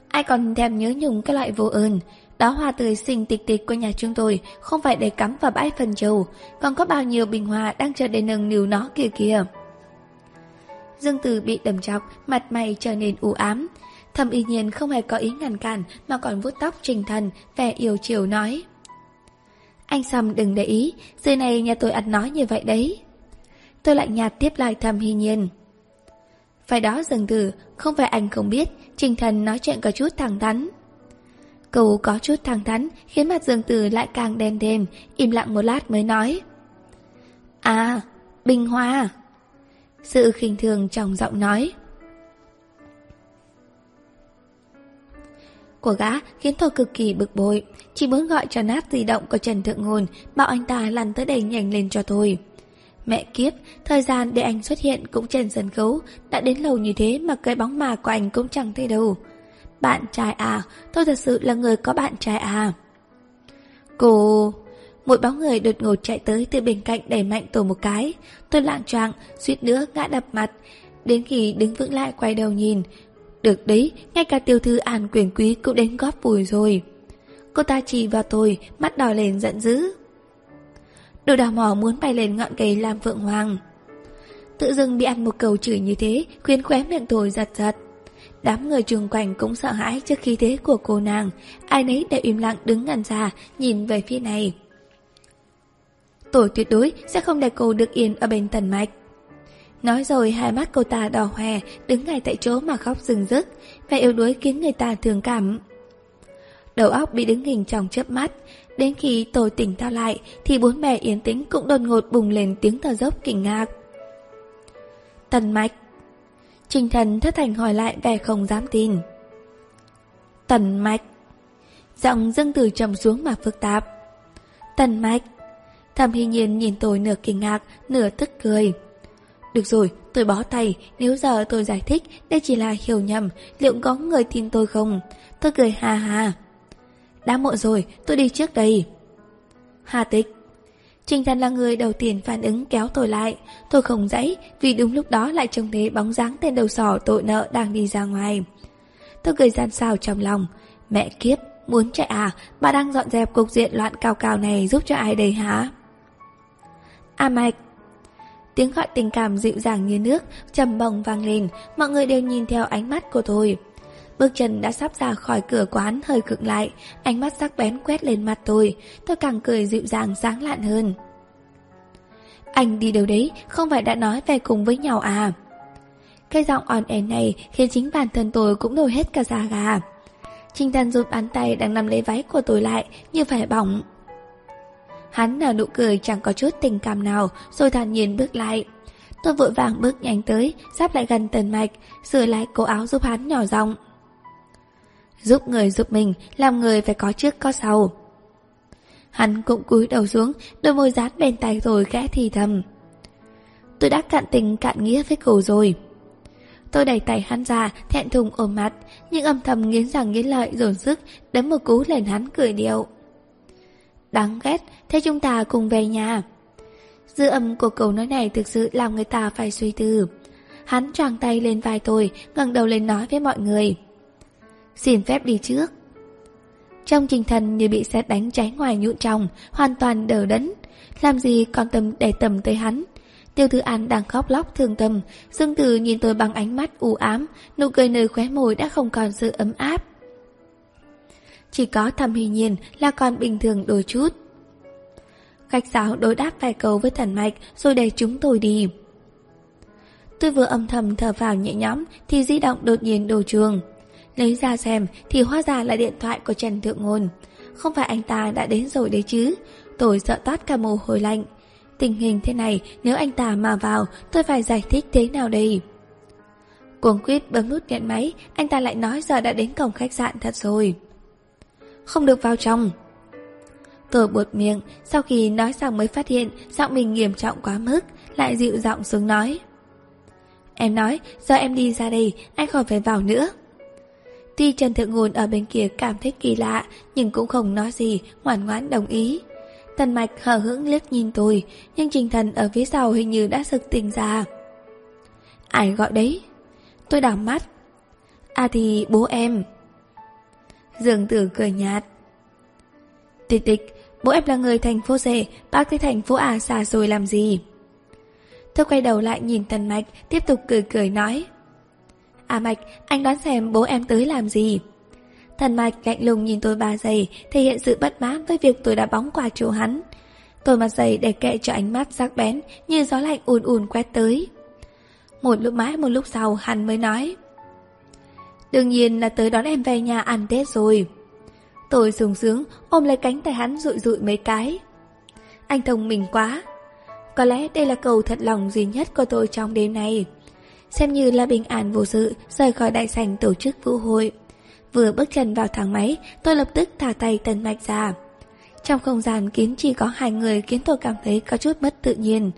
Ai còn thèm nhớ nhung cái loại vô ơn, đó hoa tươi xinh tịch tịch của nhà chúng tôi không phải để cắm vào bãi phần trầu, còn có bao nhiêu bình hoa đang chờ để nâng niu nó kia kìa. Dương Tử bị đầm chọc, mặt mày trở nên u ám. Thầm y nhiên không hề có ý ngăn cản mà còn vuốt tóc trình thần, vẻ yêu chiều nói. Anh Sâm đừng để ý, dưới này nhà tôi ăn nói như vậy đấy. Tôi lại nhạt tiếp lại thầm hy nhiên. Phải đó dừng tử không phải anh không biết, trình thần nói chuyện có chút thẳng thắn. Câu có chút thẳng thắn khiến mặt Dương Tử lại càng đen thêm, im lặng một lát mới nói. À, Bình Hoa. Sự khinh thường trong giọng nói. Của gã khiến tôi cực kỳ bực bội, chỉ muốn gọi cho nát di động của Trần Thượng Ngôn, bảo anh ta lăn tới đây nhanh lên cho tôi. Mẹ kiếp, thời gian để anh xuất hiện cũng trên sân khấu, đã đến lâu như thế mà cái bóng mà của anh cũng chẳng thấy đâu. Bạn trai à, tôi thật sự là người có bạn trai à. Cô... Một bóng người đột ngột chạy tới từ bên cạnh đẩy mạnh tôi một cái. Tôi lạng choạng, suýt nữa ngã đập mặt. Đến khi đứng vững lại quay đầu nhìn. Được đấy, ngay cả tiểu thư an quyền quý cũng đến góp vùi rồi. Cô ta chỉ vào tôi, mắt đỏ lên giận dữ. Đồ đào mỏ muốn bay lên ngọn cây làm vượng hoàng. Tự dưng bị ăn một cầu chửi như thế, khuyến khóe miệng tôi giật giật. Đám người trường quanh cũng sợ hãi trước khí thế của cô nàng, ai nấy đều im lặng đứng ngăn ra, nhìn về phía này. Tôi tuyệt đối sẽ không để cô được yên ở bên tần mạch. Nói rồi hai mắt cô ta đỏ hoe, đứng ngay tại chỗ mà khóc rừng rức, vẻ yếu đuối khiến người ta thương cảm. Đầu óc bị đứng hình trong chớp mắt, đến khi tôi tỉnh tao lại thì bốn mẹ Yến tĩnh cũng đột ngột bùng lên tiếng thở dốc kinh ngạc. Tần mạch Trình thần thất thành hỏi lại vẻ không dám tin. Tần mạch Giọng dâng từ trầm xuống mà phức tạp. Tần mạch Thầm hy nhiên nhìn tôi nửa kinh ngạc, nửa tức cười. Được rồi, tôi bó tay, nếu giờ tôi giải thích đây chỉ là hiểu nhầm, liệu có người tin tôi không? Tôi cười hà hà. Đã muộn rồi, tôi đi trước đây. Hà tịch. Trình thần là người đầu tiên phản ứng kéo tôi lại. Tôi không dãy vì đúng lúc đó lại trông thấy bóng dáng tên đầu sỏ tội nợ đang đi ra ngoài. Tôi cười gian xào trong lòng. Mẹ kiếp, muốn chạy à? Bà đang dọn dẹp cục diện loạn cao cao này giúp cho ai đây hả? A Mạch Tiếng gọi tình cảm dịu dàng như nước, trầm bồng vang lên, mọi người đều nhìn theo ánh mắt của tôi. Bước chân đã sắp ra khỏi cửa quán hơi khựng lại, ánh mắt sắc bén quét lên mặt tôi, tôi càng cười dịu dàng sáng lạn hơn. Anh đi đâu đấy, không phải đã nói về cùng với nhau à? Cái giọng on ẻn này khiến chính bản thân tôi cũng nổi hết cả da gà. Trinh Tân rụt bàn tay đang nắm lấy váy của tôi lại như phải bỏng. Hắn nở nụ cười chẳng có chút tình cảm nào rồi thản nhiên bước lại. Tôi vội vàng bước nhanh tới, sắp lại gần tần mạch, sửa lại cổ áo giúp hắn nhỏ giọng. Giúp người giúp mình, làm người phải có trước có sau. Hắn cũng cúi đầu xuống, đôi môi dán bên tay rồi khẽ thì thầm. Tôi đã cạn tình cạn nghĩa với cô rồi. Tôi đẩy tay hắn ra, thẹn thùng ôm mặt, nhưng âm thầm nghiến răng nghiến lợi dồn sức, đấm một cú lên hắn cười điệu. Đáng ghét, thế chúng ta cùng về nhà. Dư âm của câu nói này thực sự làm người ta phải suy tư. Hắn choàng tay lên vai tôi, ngẩng đầu lên nói với mọi người. Xin phép đi trước. Trong trình thần như bị xét đánh cháy ngoài nhụn trong, hoàn toàn đờ đẫn. Làm gì còn tâm để tầm tới hắn. Tiêu Thư An đang khóc lóc thương tâm, Dương Từ nhìn tôi bằng ánh mắt u ám, nụ cười nơi khóe môi đã không còn sự ấm áp. Chỉ có thầm hình nhiên là còn bình thường đôi chút. Khách giáo đối đáp vài câu với thần mạch rồi để chúng tôi đi. Tôi vừa âm thầm thở vào nhẹ nhõm thì di động đột nhiên đổ chuông. Lấy ra xem thì hóa ra là điện thoại của Trần Thượng Ngôn. Không phải anh ta đã đến rồi đấy chứ. Tôi sợ toát cả mồ hôi lạnh. Tình hình thế này, nếu anh ta mà vào, tôi phải giải thích thế nào đây? Cuồng quyết bấm nút nhận máy, Anh ta lại nói giờ đã đến cổng khách sạn thật rồi Không được vào trong Tôi buột miệng, Sau khi nói xong mới phát hiện Giọng mình nghiêm trọng quá mức, Lại dịu giọng xuống nói Em nói, giờ em đi ra đây, Anh khỏi phải vào nữa Tuy Trần Thượng Ngôn ở bên kia cảm thấy kỳ lạ, Nhưng cũng không nói gì, Ngoan ngoãn đồng ý. Tần mạch hờ hững liếc nhìn tôi, Nhưng trình thần ở phía sau hình như đã sực tỉnh ra. Ai gọi đấy? Tôi đảo mắt. À thì bố em. Dương tử cười nhạt. Tịch tịch, Bố em là người thành phố rể Bác tới thành phố à xa rồi làm gì? Tôi quay đầu lại nhìn Tần Mạch, Tiếp tục cười cười nói. À Mạch, anh đoán xem bố em tới làm gì? Thần Mạch lạnh lùng nhìn tôi ba giây, Thể hiện sự bất mãn với việc tôi đã bóng qua chỗ hắn. Tôi mặt dày để kệ cho ánh mắt sắc bén, Như gió lạnh ùn ùn quét tới. Một lúc mãi, một lúc sau, hắn mới nói, Đương nhiên là tới đón em về nhà ăn Tết rồi. Tôi sung sướng, ôm lấy cánh tay hắn rụi rụi mấy cái. Anh thông minh quá. Có lẽ đây là cầu thật lòng duy nhất của tôi trong đêm này Xem như là bình an vô sự, Rời khỏi đại sảnh tổ chức vũ hội. Vừa bước chân vào thang máy, Tôi lập tức thả tay tần mạch ra. Trong không gian kín chỉ có hai người Khiến tôi cảm thấy có chút mất tự nhiên.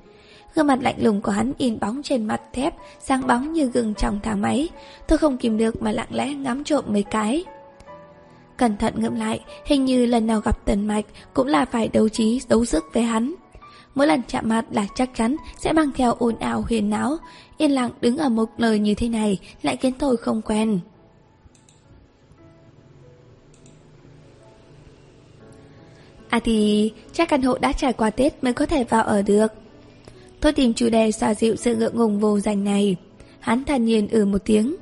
Gương mặt lạnh lùng của hắn in bóng trên mặt thép, Sáng bóng như gừng trong thang máy. Tôi không kìm được mà lặng lẽ ngắm trộm mấy cái. Cẩn thận ngẫm lại, Hình như lần nào gặp tần mạch Cũng là phải đấu trí, đấu sức với hắn. Mỗi lần chạm mặt là chắc chắn Sẽ mang theo ồn ào huyền não. Yên lặng đứng ở một lời như thế này Lại khiến tôi không quen. À thì, chắc căn hộ đã trải qua Tết mới có thể vào ở được. Tôi tìm chủ đề xoa dịu sự ngượng ngùng vô danh này. Hắn thản nhiên ừ một tiếng.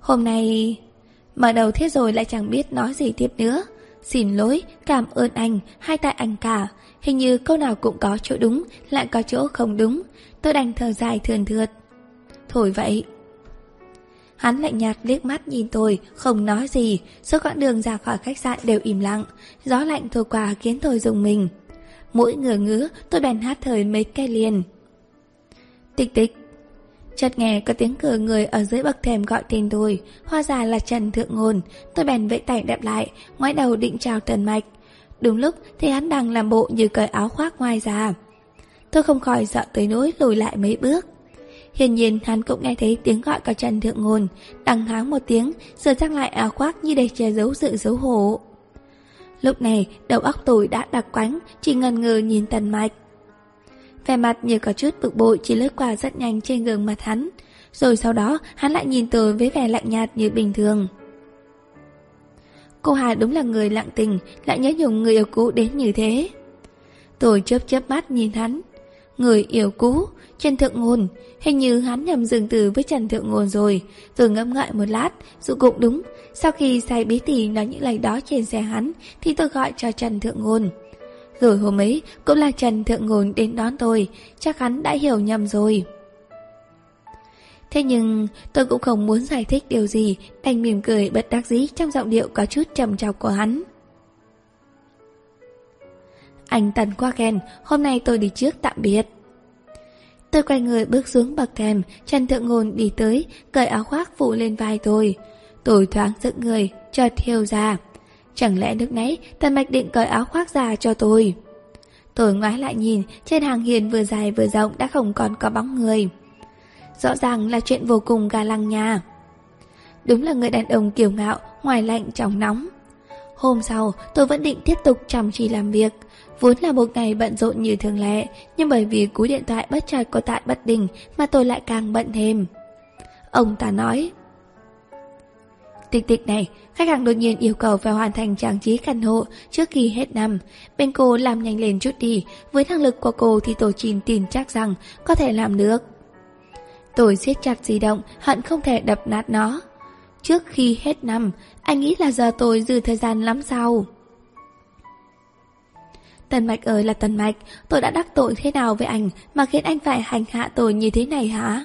Hôm nay, Mở đầu thế rồi lại chẳng biết nói gì tiếp nữa. Xin lỗi, cảm ơn anh, hai tại anh cả. Hình như câu nào cũng có chỗ đúng Lại có chỗ không đúng. Tôi đành thở dài thườn thượt. Thôi vậy. Hắn lạnh nhạt liếc mắt nhìn tôi Không nói gì. Suốt quãng đường ra khỏi khách sạn đều im lặng. Gió lạnh thổi qua khiến tôi dùng mình. Mỗi ngửa ngứa tôi bèn hát thời mấy cây liền. Tịch tịch Chợt nghe có tiếng cửa người ở dưới bậc thềm gọi tên tôi. Hoa già là Trần Thượng Ngôn. Tôi bèn vẫy tay đẹp lại, Ngoái đầu định chào Trần Mạch. Đúng lúc thì hắn đang làm bộ như cởi áo khoác ngoài ra. Tôi không khỏi sợ tới nỗi lùi lại mấy bước. Hiển nhiên hắn cũng nghe thấy tiếng gọi của Trần Thượng Ngôn, Đằng háng một tiếng Rồi trang lại áo khoác như để che giấu sự xấu hổ. Lúc này, đầu óc tôi đã đặc quánh, Chỉ ngần ngừ nhìn Tần Mạch. Vẻ mặt như có chút bực bội Chỉ lướt qua rất nhanh trên gương mặt hắn. Rồi sau đó, hắn lại nhìn tôi với vẻ lạnh nhạt như bình thường. Cô Hà đúng là người lặng tình, Lại nhớ nhung người yêu cũ đến như thế. Tôi chớp chớp mắt nhìn hắn. Người yêu cũ, Trần Thượng Ngôn Hình như hắn nhầm dừng từ với Trần Thượng Ngôn rồi. Rồi ngẫm ngợi một lát, Dù cũng đúng. Sau khi sai bí tỉ nói những lời đó trên xe hắn, Thì tôi gọi cho Trần Thượng Ngôn rồi hôm ấy cũng là Trần Thượng Ngôn đến đón tôi, Chắc hắn đã hiểu nhầm rồi. Thế nhưng, tôi cũng không muốn giải thích điều gì, Đành mỉm cười bật đắc dĩ trong giọng điệu có chút trầm trọc của hắn. Anh Tần qua khen, Hôm nay tôi đi trước tạm biệt. Tôi quay người bước xuống bậc thềm, Trần Thượng Ngôn đi tới, Cởi áo khoác phủ lên vai tôi. Tôi thoáng dựng người, Chợt hiểu ra. Chẳng lẽ lúc nãy Tần Mạch định cởi áo khoác ra cho tôi? Tôi ngoái lại nhìn, Trên hàng hiền vừa dài vừa rộng Đã không còn có bóng người. Rõ ràng là chuyện vô cùng ga lăng nha. Đúng là người đàn ông kiều ngạo, Ngoài lạnh trong nóng. Hôm sau, tôi vẫn định tiếp tục chăm chỉ làm việc. Vốn là một ngày bận rộn như thường lệ, Nhưng bởi vì cú điện thoại bất chợt của tại bất đình Mà tôi lại càng bận thêm. Ông ta nói Tịch tịch này, khách hàng đột nhiên yêu cầu phải hoàn thành trang trí căn hộ trước khi hết năm. Bên cô làm nhanh lên chút đi, với năng lực của cô thì tổ chìm tin chắc rằng có thể làm được. Tôi siết chặt di động, hận không thể đập nát nó. Trước khi hết năm, anh nghĩ là giờ tôi dư thời gian lắm sao? Tần Mạch ơi là Tần Mạch, tôi đã đắc tội thế nào với anh mà khiến anh phải hành hạ tôi như thế này hả?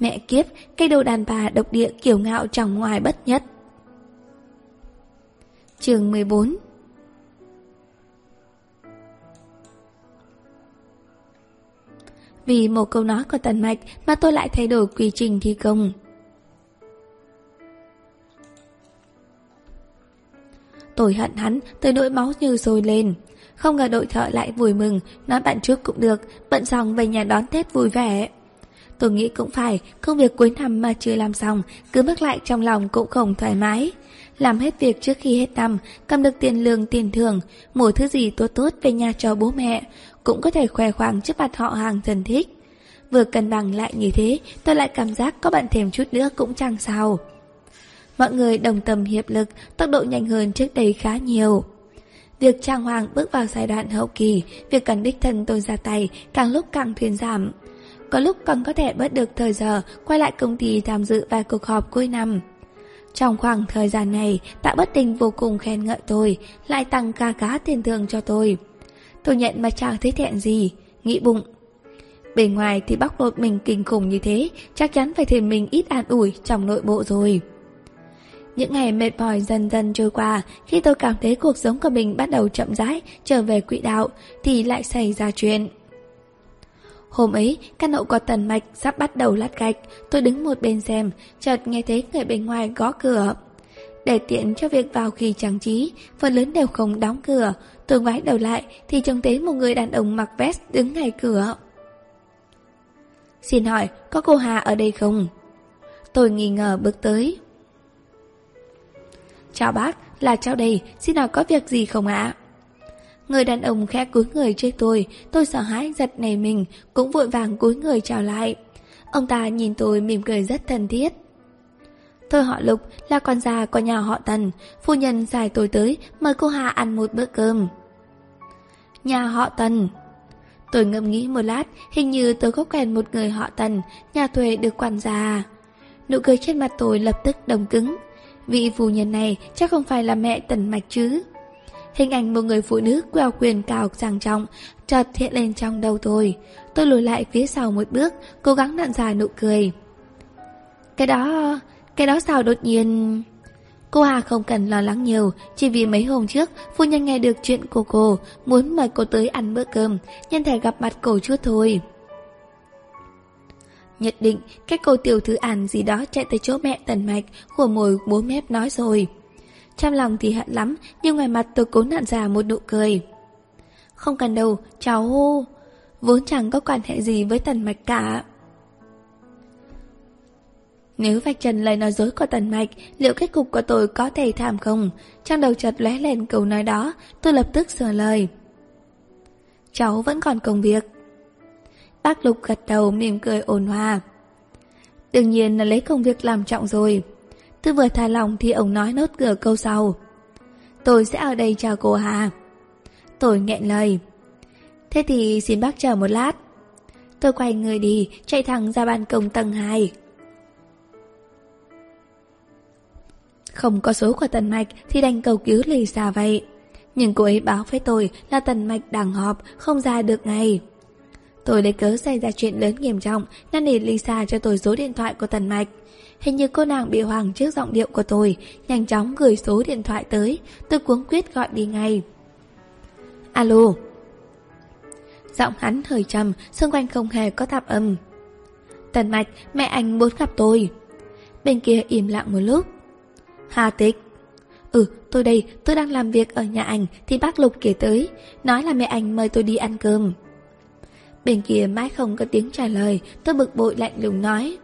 Mẹ kiếp, cây đồ đàn bà độc địa kiểu ngạo trong ngoài bất nhất. Trường 14 Vì một câu nói của Tần Mạch mà tôi lại thay đổi quy trình thi công. Tôi hận hắn tới nỗi máu như sôi lên. Không ngờ đội thợ lại vui mừng, nói bạn trước cũng được, bận xong về nhà đón Tết vui vẻ. Tôi nghĩ cũng phải, công việc cuối năm mà chưa làm xong, cứ mắc lại trong lòng cũng không thoải mái. Làm hết việc trước khi hết năm, cầm được tiền lương tiền thưởng, mua thứ gì tốt tốt về nhà cho bố mẹ, cũng có thể khoe khoang trước mặt họ hàng thân thích. Vừa cân bằng lại như thế, tôi lại cảm giác có bạn thêm chút nữa cũng chẳng sao. Mọi người đồng tâm hiệp lực, tốc độ nhanh hơn trước đây khá nhiều. Việc trang hoàng bước vào giai đoạn hậu kỳ, việc cần đích thân tôi ra tay càng lúc càng thuyên giảm. Có lúc còn có thể bớt được thời giờ quay lại công ty tham dự vài cuộc họp cuối năm. Trong khoảng thời gian này, tạ bất tình vô cùng khen ngợi tôi, lại tăng ca cá tiền thưởng cho tôi. Tôi nhận mà chẳng thấy thẹn gì, nghĩ bụng. bề ngoài thì bóc lột mình kinh khủng như thế, chắc chắn phải thêm mình ít an ủi trong nội bộ rồi. Những ngày mệt mỏi dần dần trôi qua, khi tôi cảm thấy cuộc sống của mình bắt đầu chậm rãi trở về quỹ đạo, thì lại xảy ra chuyện. Hôm ấy, căn hộ có tần mạch sắp bắt đầu lát gạch, tôi đứng một bên xem, chợt nghe thấy người bên ngoài gõ cửa. Để tiện cho việc vào khi trang trí, phần lớn đều không đóng cửa, tôi ngoái đầu lại thì trông thấy một người đàn ông mặc vest đứng ngay cửa. Xin hỏi, có cô Hà ở đây không? Tôi nghi ngờ bước tới. Chào bác, là cháu đây, xin hỏi có việc gì không ạ? Người đàn ông khẽ cúi người trước tôi, tôi sợ hãi giật nảy mình, cũng vội vàng cúi người chào lại. Ông ta nhìn tôi mỉm cười rất thân thiết. Tôi họ Lục là con già của nhà họ Tần, phu nhân dài tôi tới mời cô Hà ăn một bữa cơm. Nhà họ Tần Tôi ngẫm nghĩ một lát, hình như tôi có quen một người họ Tần, nhà thuê được quản gia. Nụ cười trên mặt tôi lập tức đồng cứng. Vị phu nhân này chắc không phải là mẹ Tần Mạch chứ. Hình ảnh một người phụ nữ queo quyền cao sang trọng chợt hiện lên trong đầu tôi. Tôi lùi lại phía sau một bước, cố gắng nặn dài nụ cười. Cái đó... cái đó sao đột nhiên... Cô Hà không cần lo lắng nhiều, chỉ vì mấy hôm trước phu nhân nghe được chuyện của cô, muốn mời cô tới ăn bữa cơm, nhân thể gặp mặt cổ chút thôi. Nhất định, cái cô tiểu thư ản gì đó chạy tới chỗ mẹ tần mạch, của mồi bố mép nói rồi. Trong lòng thì hận lắm, nhưng ngoài mặt tôi cố nặn ra một nụ cười. Không cần đâu, cháu hô. Vốn chẳng có quan hệ gì với tần mạch cả. Nếu vạch trần lời nói dối của tần mạch, liệu kết cục của tôi có thể thảm không? Trong đầu chợt lóe lên câu nói đó, tôi lập tức sửa lời. Cháu vẫn còn công việc. Bác Lục gật đầu mỉm cười ôn hòa. Đương nhiên là lấy công việc làm trọng rồi. Tôi vừa thả lòng thì ông nói nốt cửa câu sau. Tôi sẽ ở đây chờ cô Hà. Tôi nghẹn lời. Thế thì xin bác chờ một lát. Tôi quay người đi, chạy thẳng ra ban công tầng 2. Không có số của Tần Mạch thì đành cầu cứu lì xa vậy. Nhưng cô ấy báo với tôi là Tần Mạch đang họp, không ra được ngay. Tôi lấy cớ xảy ra chuyện lớn nghiêm trọng nên để Lisa cho tôi số điện thoại của Tần Mạch. Hình như cô nàng bị hoàng trước giọng điệu của tôi, nhanh chóng gửi số điện thoại tới, tôi cuống quyết gọi đi ngay. Alo. Giọng hắn hơi trầm, xung quanh không hề có tạp âm. Tần Mạch, mẹ anh muốn gặp tôi. Bên kia im lặng một lúc. Hà Tịch. Ừ, tôi đây, tôi đang làm việc ở nhà anh thì bác Lục kể tới, nói là mẹ anh mời tôi đi ăn cơm. Bên kia mãi không có tiếng trả lời, tôi bực bội lạnh lùng nói.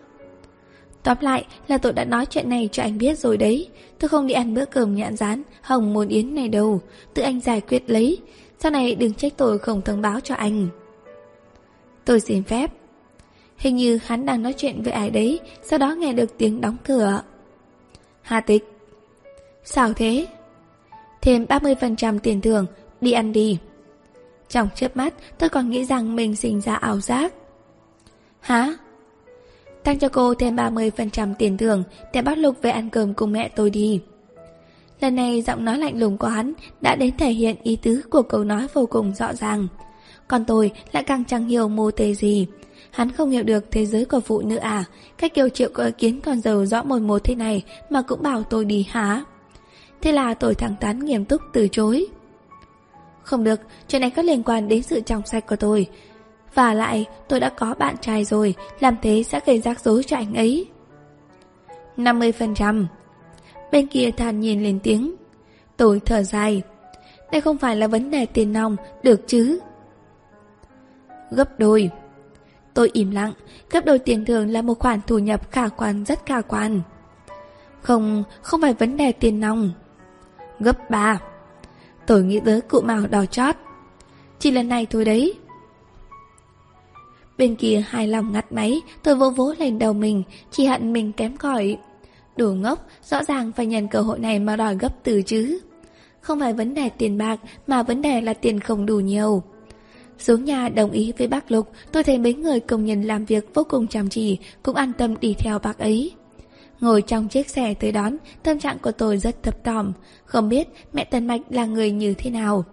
Tóm lại là tôi đã nói chuyện này cho anh biết rồi đấy Tôi không đi ăn bữa cơm nhãn rán Hồng môn yến này đâu Tự anh giải quyết lấy Sau này đừng trách tôi không thông báo cho anh Tôi xin phép Hình như hắn đang nói chuyện với ai đấy Sau đó nghe được tiếng đóng cửa Hà tịch Sao thế? Thêm 30% tiền thưởng, đi ăn đi. Trong chớp mắt, tôi còn nghĩ rằng mình sinh ra ảo giác. Hả? Tăng cho cô thêm 30% tiền thưởng để bắt Lục về ăn cơm cùng mẹ tôi đi. Lần này giọng nói lạnh lùng của hắn đã đến thể hiện ý tứ của câu nói vô cùng rõ ràng. Còn tôi lại càng chẳng hiểu mô tê gì. Hắn không hiểu được thế giới của phụ nữ à, cách kiều triệu có ý kiến còn giàu rõ mồi một thế này mà cũng bảo tôi đi hả? Thế là tôi thẳng thắn nghiêm túc từ chối. Không được, chuyện này có liên quan đến sự trong sạch của tôi. Và lại, tôi đã có bạn trai rồi, làm thế sẽ gây rắc rối cho anh ấy. 50% Bên kia thản nhìn lên tiếng. Tôi thở dài. Đây không phải là vấn đề tiền nong Được chứ? Gấp đôi. Tôi im lặng. Gấp đôi tiền thường là một khoản thu nhập khả quan rất khả quan. Không, không phải vấn đề tiền nong. Gấp ba. Tôi nghĩ tới cụ màu đỏ chót. Chỉ lần này thôi đấy. Bên kia hài lòng ngắt máy Tôi vỗ vỗ lên đầu mình Chỉ hận mình kém cỏi đủ ngốc, rõ ràng phải nhận cơ hội này mà đòi gấp từ chứ. Không phải vấn đề tiền bạc mà vấn đề là tiền không đủ nhiều. Xuống nhà đồng ý với bác Lục, tôi thấy mấy người công nhân làm việc vô cùng chăm chỉ, cũng an tâm đi theo bác ấy. Ngồi trong chiếc xe tới đón, tâm trạng của tôi rất thấp thỏm, không biết mẹ Tần Mạch là người như thế nào.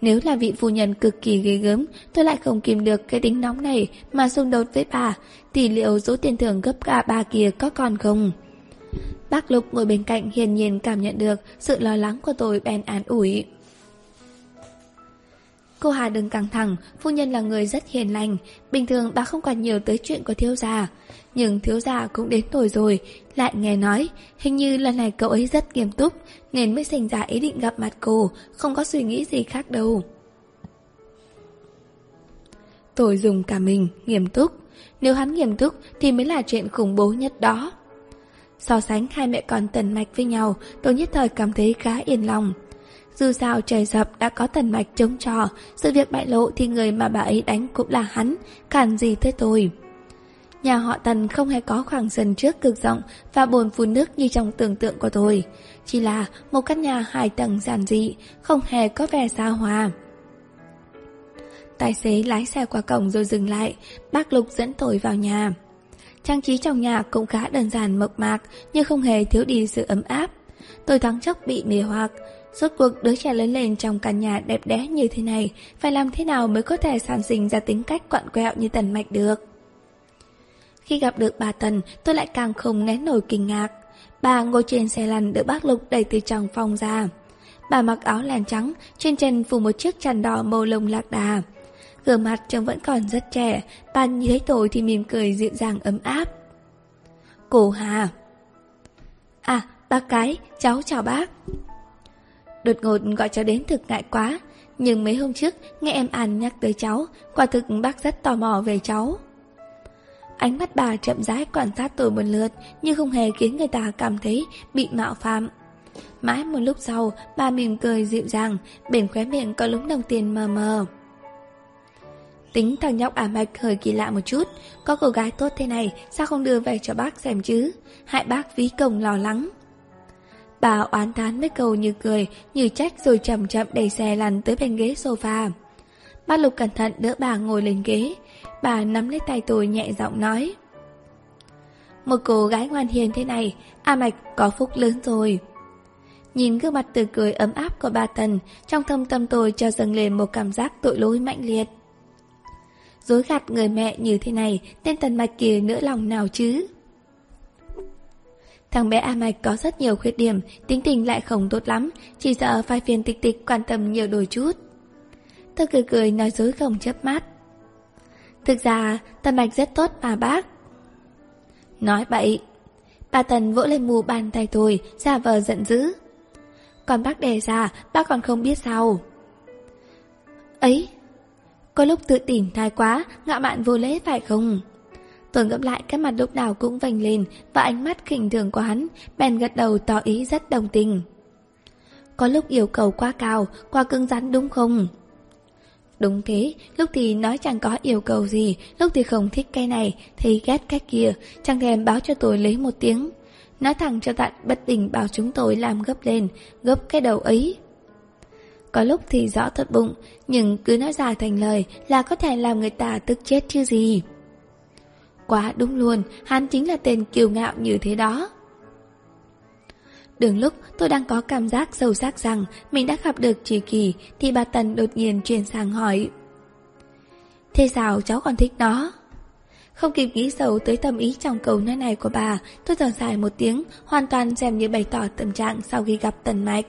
Nếu là vị phu nhân cực kỳ ghê gớm, tôi lại không kìm được cái tính nóng này mà xung đột với bà, thì liệu số tiền thưởng gấp cả ba kia có còn không? Bác Lục ngồi bên cạnh hiền nhiên cảm nhận được sự lo lắng của tôi bèn án ủi. Cô Hà đừng căng thẳng, phu nhân là người rất hiền lành, bình thường bà không còn nhiều tới chuyện của thiếu gia. Nhưng thiếu gia cũng đến tuổi rồi, lại nghe nói, hình như lần này cậu ấy rất nghiêm túc, nên mới sinh ra ý định gặp mặt cô, không có suy nghĩ gì khác đâu. Tôi dùng cả mình, nghiêm túc. Nếu hắn nghiêm túc thì mới là chuyện khủng bố nhất đó. So sánh hai mẹ con tần mạch với nhau, tôi nhất thời cảm thấy khá yên lòng. Dù sao trời sập đã có thần mạch chống trò, sự việc bại lộ thì người mà bà ấy đánh cũng là hắn, cản gì tới tôi. Nhà họ tần không hề có khoảng sân trước cực rộng và bồn phun nước như trong tưởng tượng của tôi. Chỉ là một căn nhà hai tầng giản dị, không hề có vẻ xa hoa. Tài xế lái xe qua cổng rồi dừng lại, bác Lục dẫn tôi vào nhà. Trang trí trong nhà cũng khá đơn giản mộc mạc Nhưng không hề thiếu đi sự ấm áp Tôi thoáng chốc bị mê hoặc Rốt cuộc đứa trẻ lớn lên trong căn nhà đẹp đẽ như thế này Phải làm thế nào mới có thể sản sinh ra tính cách quặn quẹo như Tần Mạch được? Khi gặp được bà Tần tôi lại càng không nén nổi kinh ngạc. Bà ngồi trên xe lăn được bác Lục đẩy từ trong phòng ra. Bà mặc áo len trắng Trên chân phủ một chiếc chăn đỏ màu lông lạc đà. Gương mặt trông vẫn còn rất trẻ, bà nhìn thấy tôi thì mỉm cười dịu dàng ấm áp. Cô Hà. À, bác cái, cháu chào bác. Đột ngột gọi cháu đến thực ngại quá, nhưng mấy hôm trước nghe em An nhắc tới cháu, quả thực bác rất tò mò về cháu. Ánh mắt bà chậm rãi quan sát tôi một lượt, nhưng không hề khiến người ta cảm thấy bị mạo phạm. Mãi một lúc sau, bà mỉm cười dịu dàng, bên khóe miệng có lúng đồng tiền mờ mờ. Tính thằng nhóc ả mạch hơi kỳ lạ một chút Có cô gái tốt thế này Sao không đưa về cho bác xem chứ Hại bác ví công lo lắng Bà oán thán mấy câu như cười, Như trách rồi chậm chậm đẩy xe lăn tới bên ghế sofa. Bác Lục cẩn thận đỡ bà ngồi lên ghế. Bà nắm lấy tay tôi nhẹ giọng nói. Một cô gái ngoan hiền thế này, A Mạch có phúc lớn rồi. Nhìn gương mặt tươi cười ấm áp của bà Tần, Trong thâm tâm tôi cho dâng lên một cảm giác tội lỗi mạnh liệt. Dối gạt người mẹ như thế này Tên tần mạch kia nỡ lòng nào chứ? Thằng bé A Mạch có rất nhiều khuyết điểm Tính tình lại không tốt lắm Chỉ sợ phải phiền tịch tịch quan tâm nhiều đôi chút. Tôi cười cười nói dối không chớp mắt. Thực ra Tần Mạch rất tốt mà bác. Nói bậy Bà Tần vỗ lên mù bàn tay tôi Giả vờ giận dữ. Còn bác đề ra Bác còn không biết sao. Ấy có lúc tự tỉnh thái quá, ngạo mạn vô lễ phải không? Tôi ngẫm lại cái mặt lúc nào cũng vành lên và ánh mắt khinh thường của hắn, bèn gật đầu tỏ ý rất đồng tình. Có lúc yêu cầu quá cao, quá cứng rắn đúng không? Đúng thế, lúc thì nói chẳng có yêu cầu gì, lúc thì không thích cái này, thì ghét cái kia, chẳng thèm báo cho tôi lấy một tiếng. Nói thẳng cho tận bất đình bảo chúng tôi làm gấp lên, gấp cái đầu ấy. Có lúc thì rõ thật bụng, nhưng cứ nói dài thành lời là có thể làm người ta tức chết chứ gì. Quá đúng luôn, hắn chính là tên kiêu ngạo như thế đó. Đường lúc tôi đang có cảm giác sâu sắc rằng mình đã gặp được trì Kỳ thì bà Tần đột nhiên chuyển sang hỏi. Thế sao cháu còn thích nó? Không kịp nghĩ sâu tới tâm ý trong câu nói này của bà, tôi thở dài một tiếng, hoàn toàn xem như bày tỏ tâm trạng sau khi gặp Tần Mạch.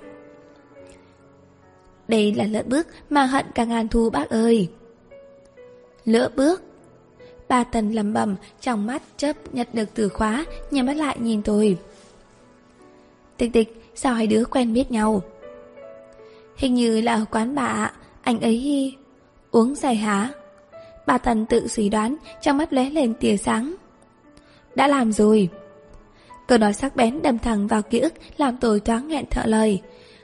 Đây là lỡ bước mà hận cả ngàn thu bác ơi. Lỡ bước? Bà Tần lầm bầm, trong mắt chớp nhặt được từ khóa, nhắm mắt lại nhìn tôi. Tịch tịch, sao hai đứa quen biết nhau? Hình như là ở quán bà, ạ, anh ấy uống dài hả? Bà Tần tự suy đoán, trong mắt lóe lên tia sáng. Đã làm rồi. Câu nói sắc bén đâm thẳng vào ký ức làm tôi thoáng nghẹn thợ lời.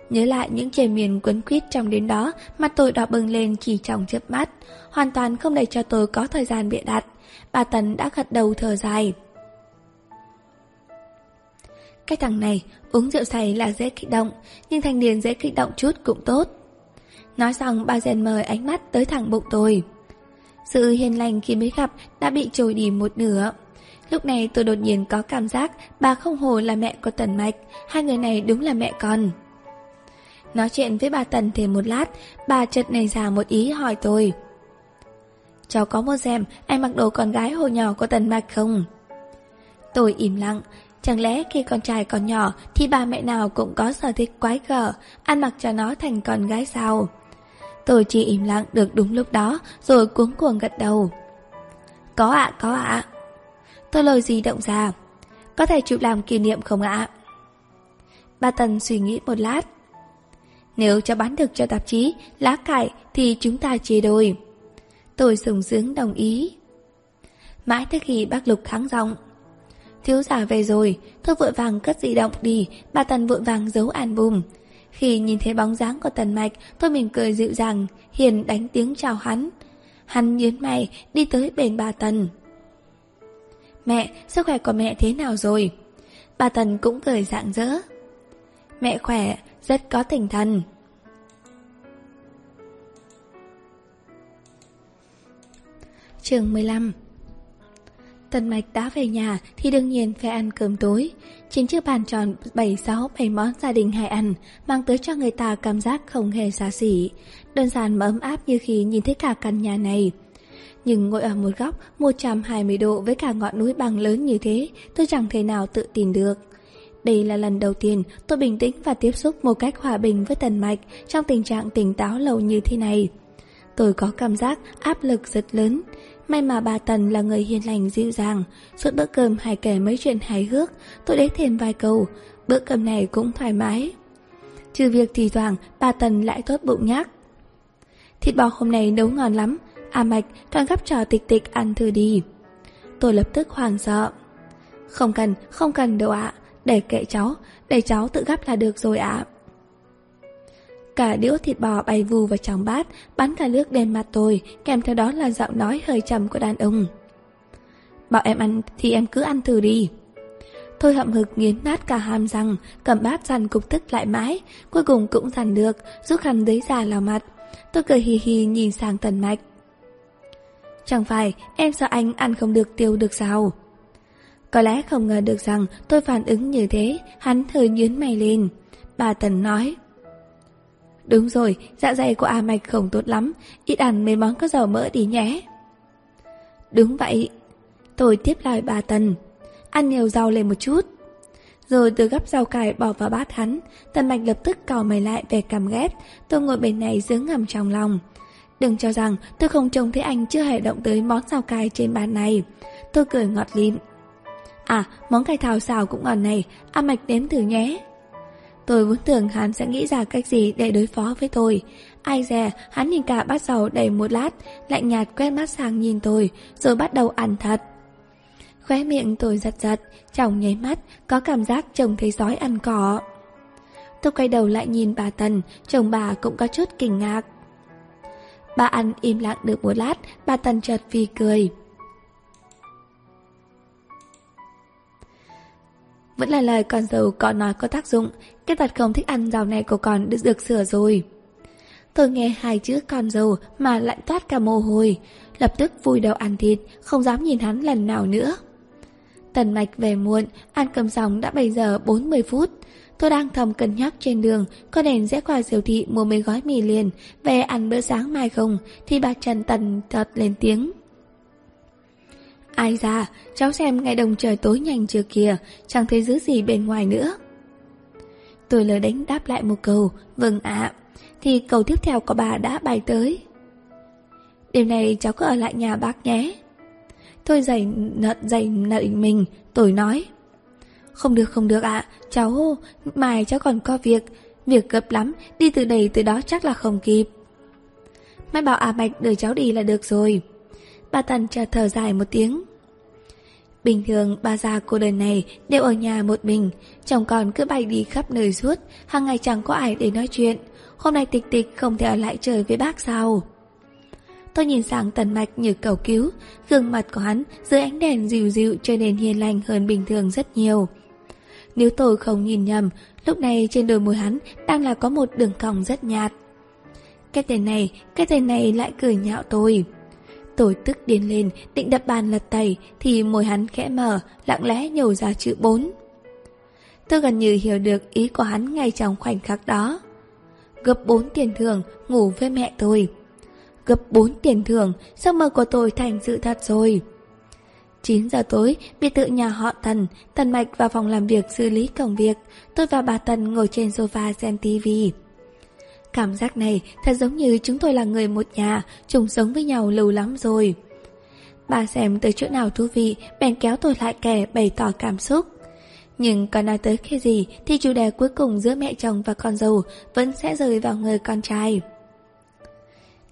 Nhớ lại những chề miền quấn quýt trong đến đó, mặt tôi đỏ bừng lên chỉ trong chớp mắt, hoàn toàn không để cho tôi có thời gian bịa đặt. Bà Tần đã gật đầu thở dài. Cái thằng này uống rượu say là dễ kích động, nhưng thanh niên dễ kích động chút cũng tốt. Nói xong bà rèn mời ánh mắt tới thẳng bụng tôi. Sự hiền lành khi mới gặp đã bị trồi đi một nửa. Lúc này tôi đột nhiên có cảm giác bà không hồ là mẹ của Tần Mạch, hai người này đúng là mẹ con. Nói chuyện với bà Tần thêm một lát, bà chợt nảy ra một ý hỏi tôi. Cháu có mua xem anh mặc đồ con gái hồi nhỏ của Tần Mạch không? Tôi im lặng, chẳng lẽ khi con trai còn nhỏ thì bà mẹ nào cũng có sở thích quái gở, ăn mặc cho nó thành con gái sao? Tôi chỉ im lặng được đúng lúc đó rồi cuống cuồng gật đầu. Có ạ, có ạ. Tôi lời gì động ra. Có thể chụp làm kỷ niệm không ạ? Bà Tần suy nghĩ một lát. Nếu cho bán được cho tạp chí, lá cải thì chúng ta chia đôi. Tôi sùng sướng đồng ý. Mãi tới khi bác Lục kháng giọng. Thiếu giả về rồi, tôi vội vàng cất di động đi, bà Tần vội vàng giấu album. Khi nhìn thấy bóng dáng của Tần Mạch, tôi mỉm cười dịu dàng, hiền đánh tiếng chào hắn. Hắn nhớn mày, đi tới bên bà Tần. Mẹ, sức khỏe của mẹ thế nào rồi? Bà Tần cũng cười rạng rỡ. Mẹ khỏe, rất có tinh thần. Trường 15 Tần Mạch đã về nhà thì đương nhiên phải ăn cơm tối. Trên chiếc bàn tròn 7-6 7 món gia đình hay ăn, mang tới cho người ta cảm giác không hề xa xỉ. Đơn giản mà ấm áp như khi nhìn thấy cả căn nhà này. Nhưng ngồi ở một góc 120 độ với cả ngọn núi bằng lớn như thế, tôi chẳng thể nào tự tin được. Đây là lần đầu tiên tôi bình tĩnh và tiếp xúc một cách hòa bình với Tần Mạch trong tình trạng tỉnh táo lâu như thế này. Tôi có cảm giác áp lực rất lớn. May mà bà Tần là người hiền lành dịu dàng, suốt bữa cơm hay kể mấy chuyện hài hước, tôi để thêm vài câu, bữa cơm này cũng thoải mái. Trừ việc thì thoảng bà Tần lại tốt bụng nhắc. Thịt bò hôm nay nấu ngon lắm, à mạch toàn gấp trò tịch tịch ăn thử đi. Tôi lập tức hoàng sợ. Không cần, không cần đâu ạ, để kệ cháu, để cháu tự gấp là được rồi ạ. Cả đĩa thịt bò bay vù vào trong bát, bắn cả nước đen mặt tôi, kèm theo đó là giọng nói hơi trầm của đàn ông. Bảo em ăn thì em cứ ăn thử đi. Thôi hậm hực nghiến nát cả hàm răng, cầm bát dằn cục tức lại mãi, cuối cùng cũng dằn được, rút khăn giấy già lau mặt. Tôi cười hì hì nhìn sang tần mạch. Chẳng phải em sợ anh ăn không được tiêu được sao? Có lẽ không ngờ được rằng tôi phản ứng như thế, hắn hơi nhướng mày lên. Bà Tần nói. Đúng rồi, dạ dày của A Mạch không tốt lắm, ít ăn mấy món có dầu mỡ đi nhé. Đúng vậy. Tôi tiếp lời bà Tần. Ăn nhiều rau lên một chút. Rồi từ gắp rau cải bỏ vào bát hắn, Tần Mạch lập tức cào mày lại về cảm ghét, tôi ngồi bên này dướng ngầm trong lòng. Đừng cho rằng tôi không trông thấy anh chưa hề động tới món rau cải trên bàn này. Tôi cười ngọt lịm. À, món cải thảo xào cũng ngon này, A Mạch đến thử nhé. Tôi vốn tưởng hắn sẽ nghĩ ra cách gì để đối phó với tôi. Ai dè, hắn nhìn cả bát dầu đầy một lát, lạnh nhạt quét mắt sang nhìn tôi, rồi bắt đầu ăn thật. Khóe miệng tôi giật giật, chồng nháy mắt, có cảm giác chồng thấy sói ăn cỏ. Tôi quay đầu lại nhìn bà Tần, chồng bà cũng có chút kinh ngạc. Bà ăn im lặng được một lát, bà Tần chợt vì cười. Vẫn là lời con dâu có nói có tác dụng Cái tật không thích ăn rau này của con được, được sửa rồi. Tôi nghe hai chữ con dâu mà lại toát cả mồ hôi Lập tức vui đầu ăn thịt Không dám nhìn hắn lần nào nữa. Tần mạch về muộn Ăn cơm xong đã 7 giờ 40 phút. Tôi đang thầm cân nhắc trên đường Có nên rẽ qua siêu thị mua mấy gói mì liền Về ăn bữa sáng mai không Thì bà Trần Tần thật lên tiếng. Ai ra, Cháu xem ngày đồng trời tối nhanh chưa kìa, Chẳng thấy giữ gì bên ngoài nữa. Tôi lờ đánh đáp lại một câu Vâng ạ. Thì câu tiếp theo của bà đã bay tới. Đêm nay cháu cứ ở lại nhà bác nhé. Tôi giày nợt giày nợ mình, Tôi nói. Không được không được ạ, Cháu, mai cháu còn có việc Việc gấp lắm, Đi từ đây từ đó chắc là không kịp. Mai bảo à Bạch đưa cháu đi là được rồi. Bà Tần chợt thở dài một tiếng. Bình thường ba già cô đời này đều ở nhà một mình Chồng con cứ bay đi khắp nơi suốt hàng ngày chẳng có ai để nói chuyện. Hôm nay tịch tịch không thể ở lại chơi với bác sao? Tôi nhìn sang tần mạch như cầu cứu Gương mặt của hắn dưới ánh đèn dịu dịu trở nên hiền lành hơn bình thường rất nhiều. Nếu tôi không nhìn nhầm Lúc này trên đôi môi hắn đang là có một đường cong rất nhạt. Cái tên này, cái tên này lại cười nhạo tôi. Tôi tức điên lên, định đập bàn lật tẩy thì môi hắn khẽ mở, lặng lẽ nhổ ra chữ bốn. Tôi gần như hiểu được ý của hắn ngay trong khoảnh khắc đó. Gấp bốn tiền thưởng, ngủ với mẹ tôi. Gấp bốn tiền thưởng, giấc mơ của tôi thành sự thật rồi. 9 giờ tối, biệt thự nhà họ Tần, Tần Mạch vào phòng làm việc xử lý công việc. Tôi và bà Tần ngồi trên sofa xem tivi. Cảm giác này thật giống như chúng tôi là người một nhà, chung sống với nhau lâu lắm rồi. Bà xem tới chỗ nào thú vị, bèn kéo tôi lại kẻ bày tỏ cảm xúc. Nhưng còn nói tới khi gì thì chủ đề cuối cùng giữa mẹ chồng và con dâu vẫn sẽ rơi vào người con trai.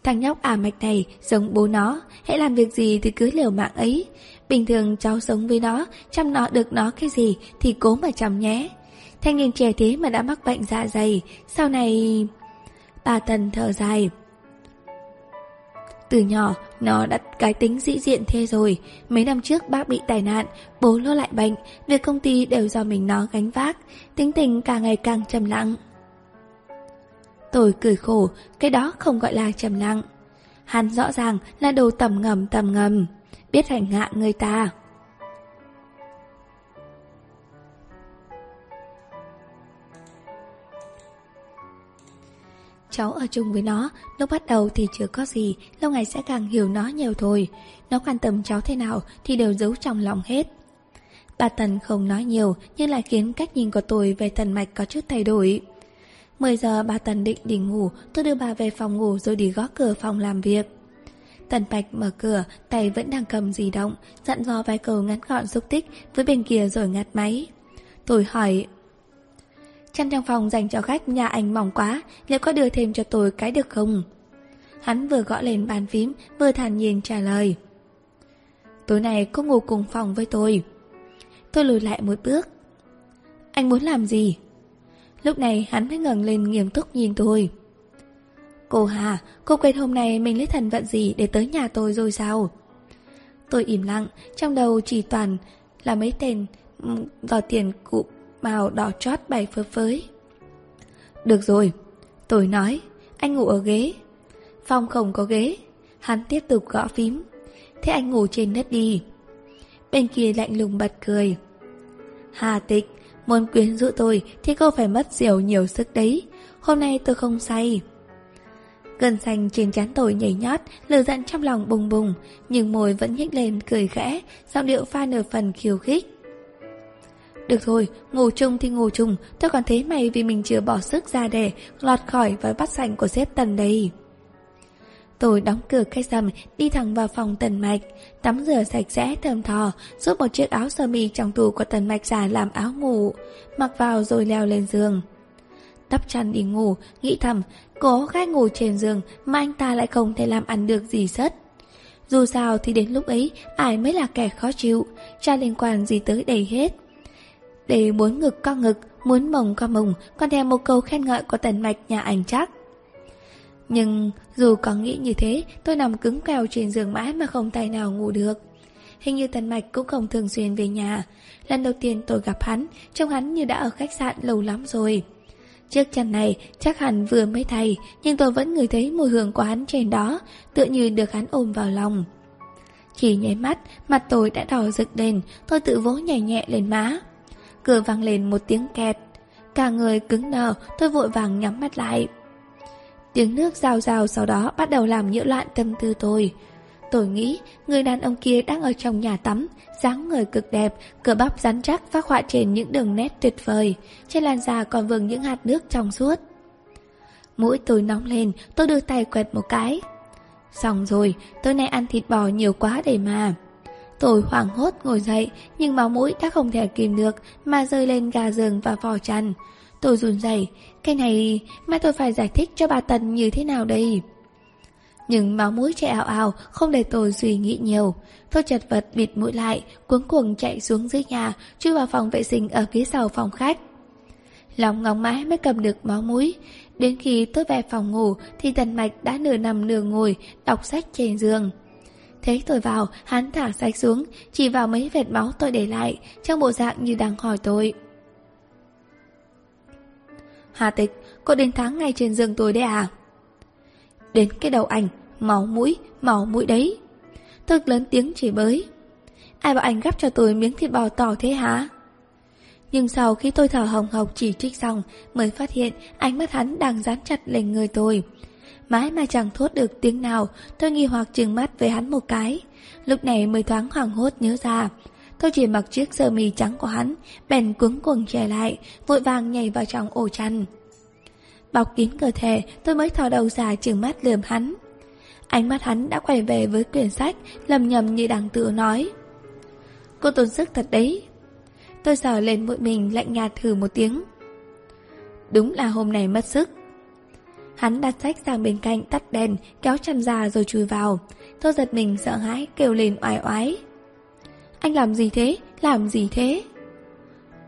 Thằng nhóc ả mạch này giống bố nó, hãy làm việc gì thì cứ liều mạng ấy. Bình thường cháu sống với nó, chăm nó được nó cái gì thì cố mà chăm nhé. Thanh niên trẻ thế mà đã mắc bệnh dạ dày, sau này... Bà Tần thở dài. Từ nhỏ, nó đã cái tính dĩ diện thế rồi. Mấy năm trước bác bị tai nạn, bố lo lại bệnh, việc công ty đều do mình nó gánh vác, tính tình càng ngày càng trầm lặng. Tôi cười khổ, cái đó không gọi là trầm lặng. Hắn rõ ràng là đồ tầm ngầm tầm ngầm, biết hành hạ người ta. Cháu ở chung với nó, lúc bắt đầu thì chưa có gì, lâu ngày sẽ càng hiểu nó nhiều thôi. Nó quan tâm cháu thế nào thì đều giấu trong lòng hết. Bà Tần không nói nhiều nhưng lại khiến cách nhìn của tôi về Tần Mạch có chút thay đổi. 10 giờ bà Tần định đi ngủ, tôi đưa bà về phòng ngủ rồi đi gõ cửa phòng làm việc. Tần Bạch mở cửa, tay vẫn đang cầm di động, dặn dò vài câu ngắn gọn xúc tích với bên kia rồi ngắt máy. Tôi hỏi Chăn trong phòng dành cho khách nhà anh mỏng quá, Liệu có đưa thêm cho tôi cái được không? Hắn vừa gõ lên bàn phím, Vừa thản nhiên trả lời. Tối nay cô ngủ cùng phòng với tôi. Tôi lùi lại một bước. Anh muốn làm gì? Lúc này hắn mới ngẩng lên nghiêm túc nhìn tôi. Cô Hà, Cô quên hôm nay mình lấy thần vận gì Để tới nhà tôi rồi sao? Tôi im lặng, Trong đầu chỉ toàn là mấy tên Gò tiền cụ màu đỏ chót bay phơ phới. Được rồi, tôi nói, anh ngủ ở ghế. Phong không có ghế, hắn tiếp tục gõ phím. Thế anh ngủ trên đất đi. Bên kia lạnh lùng bật cười. Hà tịch, muốn quyến rũ tôi thì cô phải mất diều nhiều sức đấy. Hôm nay tôi không say. Gần xanh trên trán tôi nhảy nhót, lửa giận trong lòng bùng bùng, nhưng môi vẫn nhếch lên cười khẽ, giọng điệu pha nửa phần khiêu khích. Được thôi, ngủ chung thì ngủ chung, tôi còn thấy mày vì mình chưa bỏ sức ra để lọt khỏi và bắt sảnh của sếp tần đây. Tôi đóng cửa cách sầm đi thẳng vào phòng tần mạch, tắm rửa sạch sẽ thơm thò, rút một chiếc áo sơ mi trong tủ của tần mạch giả làm áo ngủ, mặc vào rồi leo lên giường. Đắp chăn đi ngủ, nghĩ thầm, cố gái ngủ trên giường mà anh ta lại không thể làm ăn được gì sất. Dù sao thì đến lúc ấy, ai mới là kẻ khó chịu, cha liên quan gì tới đầy hết để muốn ngực co ngực, muốn mồng co mồng, còn theo một câu khen ngợi của tần mạch nhà ảnh chắc. Nhưng dù có nghĩ như thế, tôi nằm cứng kèo trên giường mãi mà không tay nào ngủ được. hình như Tần Mạch cũng không thường xuyên về nhà. Lần đầu tiên tôi gặp hắn, trông hắn như đã ở khách sạn lâu lắm rồi. Chiếc chăn này chắc hẳn vừa mới thay, nhưng tôi vẫn ngửi thấy mùi hương của hắn trên đó, tựa như được hắn ôm vào lòng. Chỉ nháy mắt, mặt tôi đã đỏ rực lên, tôi tự vỗ nhảy nhẹ lên má. Cửa vang lên một tiếng kẹt. Cả người cứng đờ, tôi vội vàng nhắm mắt lại. Tiếng nước rào rào sau đó bắt đầu làm nhiễu loạn tâm tư tôi. Tôi nghĩ người đàn ông kia đang ở trong nhà tắm, dáng người cực đẹp, cửa bắp rắn chắc phát họa trên những đường nét tuyệt vời, trên làn da còn vương những hạt nước trong suốt. Mũi tôi nóng lên, tôi đưa tay quẹt một cái. Xong rồi, tối nay ăn thịt bò nhiều quá để mà. Tôi hoảng hốt ngồi dậy, nhưng máu mũi đã không thể kìm được mà rơi lên gà giường và vò chăn. Tôi run rẩy, cái này mà tôi phải giải thích cho bà Tần như thế nào đây? Nhưng máu mũi chạy ảo ảo, không để tôi suy nghĩ nhiều. Tôi chật vật bịt mũi lại, cuống cuồng chạy xuống dưới nhà, chui vào phòng vệ sinh ở phía sau phòng khách. Lòng ngóng mãi mới cầm được máu mũi. Đến khi tôi về phòng ngủ thì Tần Mạch đã nửa nằm nửa ngồi, đọc sách trên giường thế tôi vào, hắn thả sách xuống, chỉ vào mấy vệt máu tôi để lại, trong bộ dạng như đang hỏi tôi. Hà tịch, cô đến tháng ngay trên giường tôi đấy à? Đến cái đầu ảnh, máu mũi, máu mũi đấy. Tôi lớn tiếng chỉ bới. Ai bảo anh gắp cho tôi miếng thịt bò tỏ thế hả? Nhưng sau khi tôi thở hồng hộc chỉ trích xong Mới phát hiện ánh mắt hắn đang dán chặt lên người tôi Mãi mà chẳng thốt được tiếng nào. Tôi nghi hoặc trừng mắt với hắn một cái. Lúc này mới thoáng hoảng hốt nhớ ra. Tôi chỉ mặc chiếc sơ mi trắng của hắn, Bèn cuống cuồng trẻ lại, Vội vàng nhảy vào trong ổ chăn. Bọc kín cơ thể, Tôi mới thò đầu ra trừng mắt lườm hắn. Ánh mắt hắn đã quay về với quyển sách, Lầm nhầm như đang tự nói. Cô tốn sức thật đấy. Tôi sờ lên mũi mình lạnh nhạt thử một tiếng. Đúng là hôm nay mất sức. Hắn đặt sách sang bên cạnh tắt đèn, Kéo chăn ra rồi chui vào. Tôi giật mình, sợ hãi, kêu lên oai oái. Anh làm gì thế? Làm gì thế?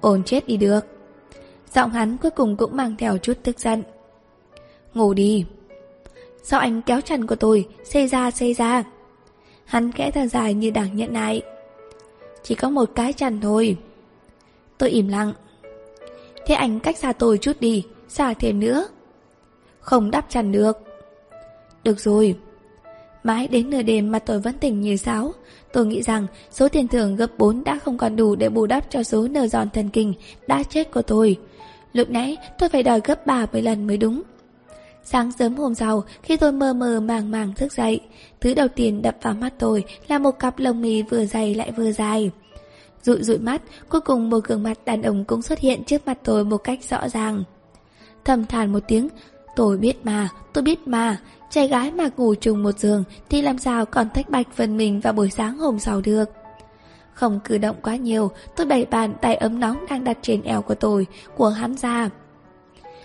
Ổn chết đi được. Giọng hắn cuối cùng cũng mang theo chút tức giận. Ngủ đi. Sao anh kéo chăn của tôi, Xê ra xê ra? Hắn kẽ thở dài như đang nhận lại Chỉ có một cái chăn thôi. Tôi im lặng. Thế anh cách xa tôi chút đi, Xa thêm nữa. Không đắp chăn được Được rồi Mãi đến nửa đêm mà tôi vẫn tỉnh như sáo Tôi nghĩ rằng số tiền thưởng gấp 4 đã không còn đủ để bù đắp cho số nờ giòn thần kinh đã chết của tôi. Lúc nãy tôi phải đòi gấp 30 lần mới đúng. Sáng sớm hôm sau, khi tôi mơ mơ màng màng thức dậy, thứ đầu tiên đập vào mắt tôi là một cặp lông mì vừa dày lại vừa dài. Rụi rụi mắt, cuối cùng một gương mặt đàn ông cũng xuất hiện trước mặt tôi một cách rõ ràng. Thầm thản một tiếng, tôi biết mà, tôi biết mà, trai gái mà ngủ chung một giường thì làm sao còn thách bạch phần mình vào buổi sáng hôm sau được. Không cử động quá nhiều, tôi đẩy bàn tay ấm nóng đang đặt trên eo của tôi, của hắn ra.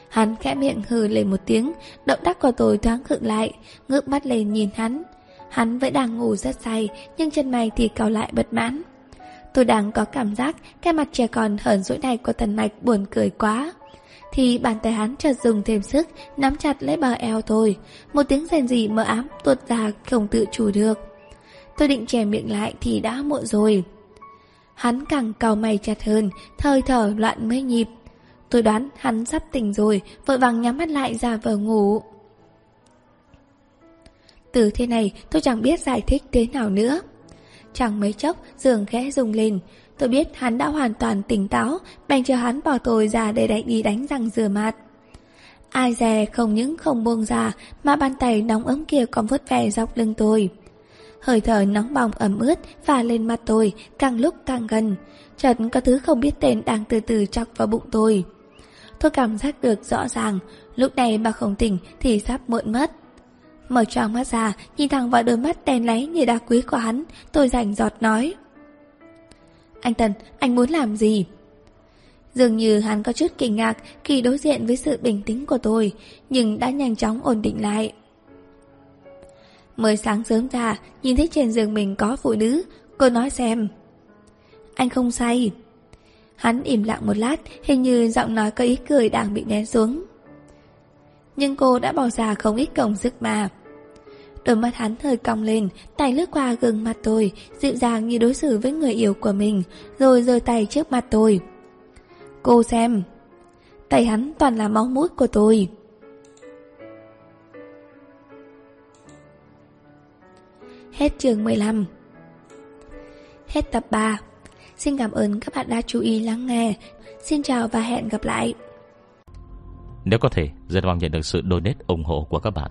Hắn khẽ miệng hừ lên một tiếng, động tác của tôi thoáng khựng lại, ngước mắt lên nhìn hắn. Hắn vẫn đang ngủ rất say, nhưng chân mày thì cau lại bất mãn. Tôi đang có cảm giác cái mặt trẻ con hờn dỗi này của thần mạch buồn cười quá. Thì bàn tay hắn chợt dùng thêm sức, nắm chặt lấy bờ eo thôi Một tiếng rèn gì mờ ám tuột ra không tự chủ được. Tôi định chè miệng lại thì đã muộn rồi. Hắn càng cầu mày chặt hơn, thời thở loạn mấy nhịp. Tôi đoán hắn sắp tỉnh rồi, vội vàng nhắm mắt lại ra vờ ngủ. Từ thế này tôi chẳng biết giải thích thế nào nữa. Chẳng mấy chốc giường khẽ rung lên Tôi biết hắn đã hoàn toàn tỉnh táo Bèn chờ hắn bỏ tôi ra để đánh đi đánh răng rửa mặt. Ai dè không những không buông ra Mà bàn tay nóng ấm kia còn vứt về dọc lưng tôi. Hơi thở nóng bỏng ẩm ướt và lên mặt tôi càng lúc càng gần Chợt có thứ không biết tên đang từ từ chọc vào bụng tôi. Tôi cảm giác được rõ ràng Lúc này mà không tỉnh thì sắp muộn mất. Mở choàng mắt ra, nhìn thẳng vào đôi mắt đen láy như đá quý của hắn, tôi rảnh giọt nói. Anh Tần, anh muốn làm gì? Dường như hắn có chút kinh ngạc khi đối diện với sự bình tĩnh của tôi, nhưng đã nhanh chóng ổn định lại. Mới sáng sớm ra, nhìn thấy trên giường mình có phụ nữ, cô nói xem. Anh không say. Hắn im lặng một lát, hình như giọng nói có ý cười đang bị nén xuống. Nhưng cô đã bỏ ra không ít công sức mà. Đôi mắt hắn hơi cong lên, Tay lướt qua gương mặt tôi, Dịu dàng như đối xử với người yêu của mình, Rồi giơ tay trước mặt tôi. Cô xem. Tay hắn toàn là máu mũi của tôi. Hết chương 15 Hết tập 3 Xin cảm ơn các bạn đã chú ý lắng nghe. Xin chào và hẹn gặp lại. Nếu có thể Rất mong nhận được sự donate ủng hộ của các bạn.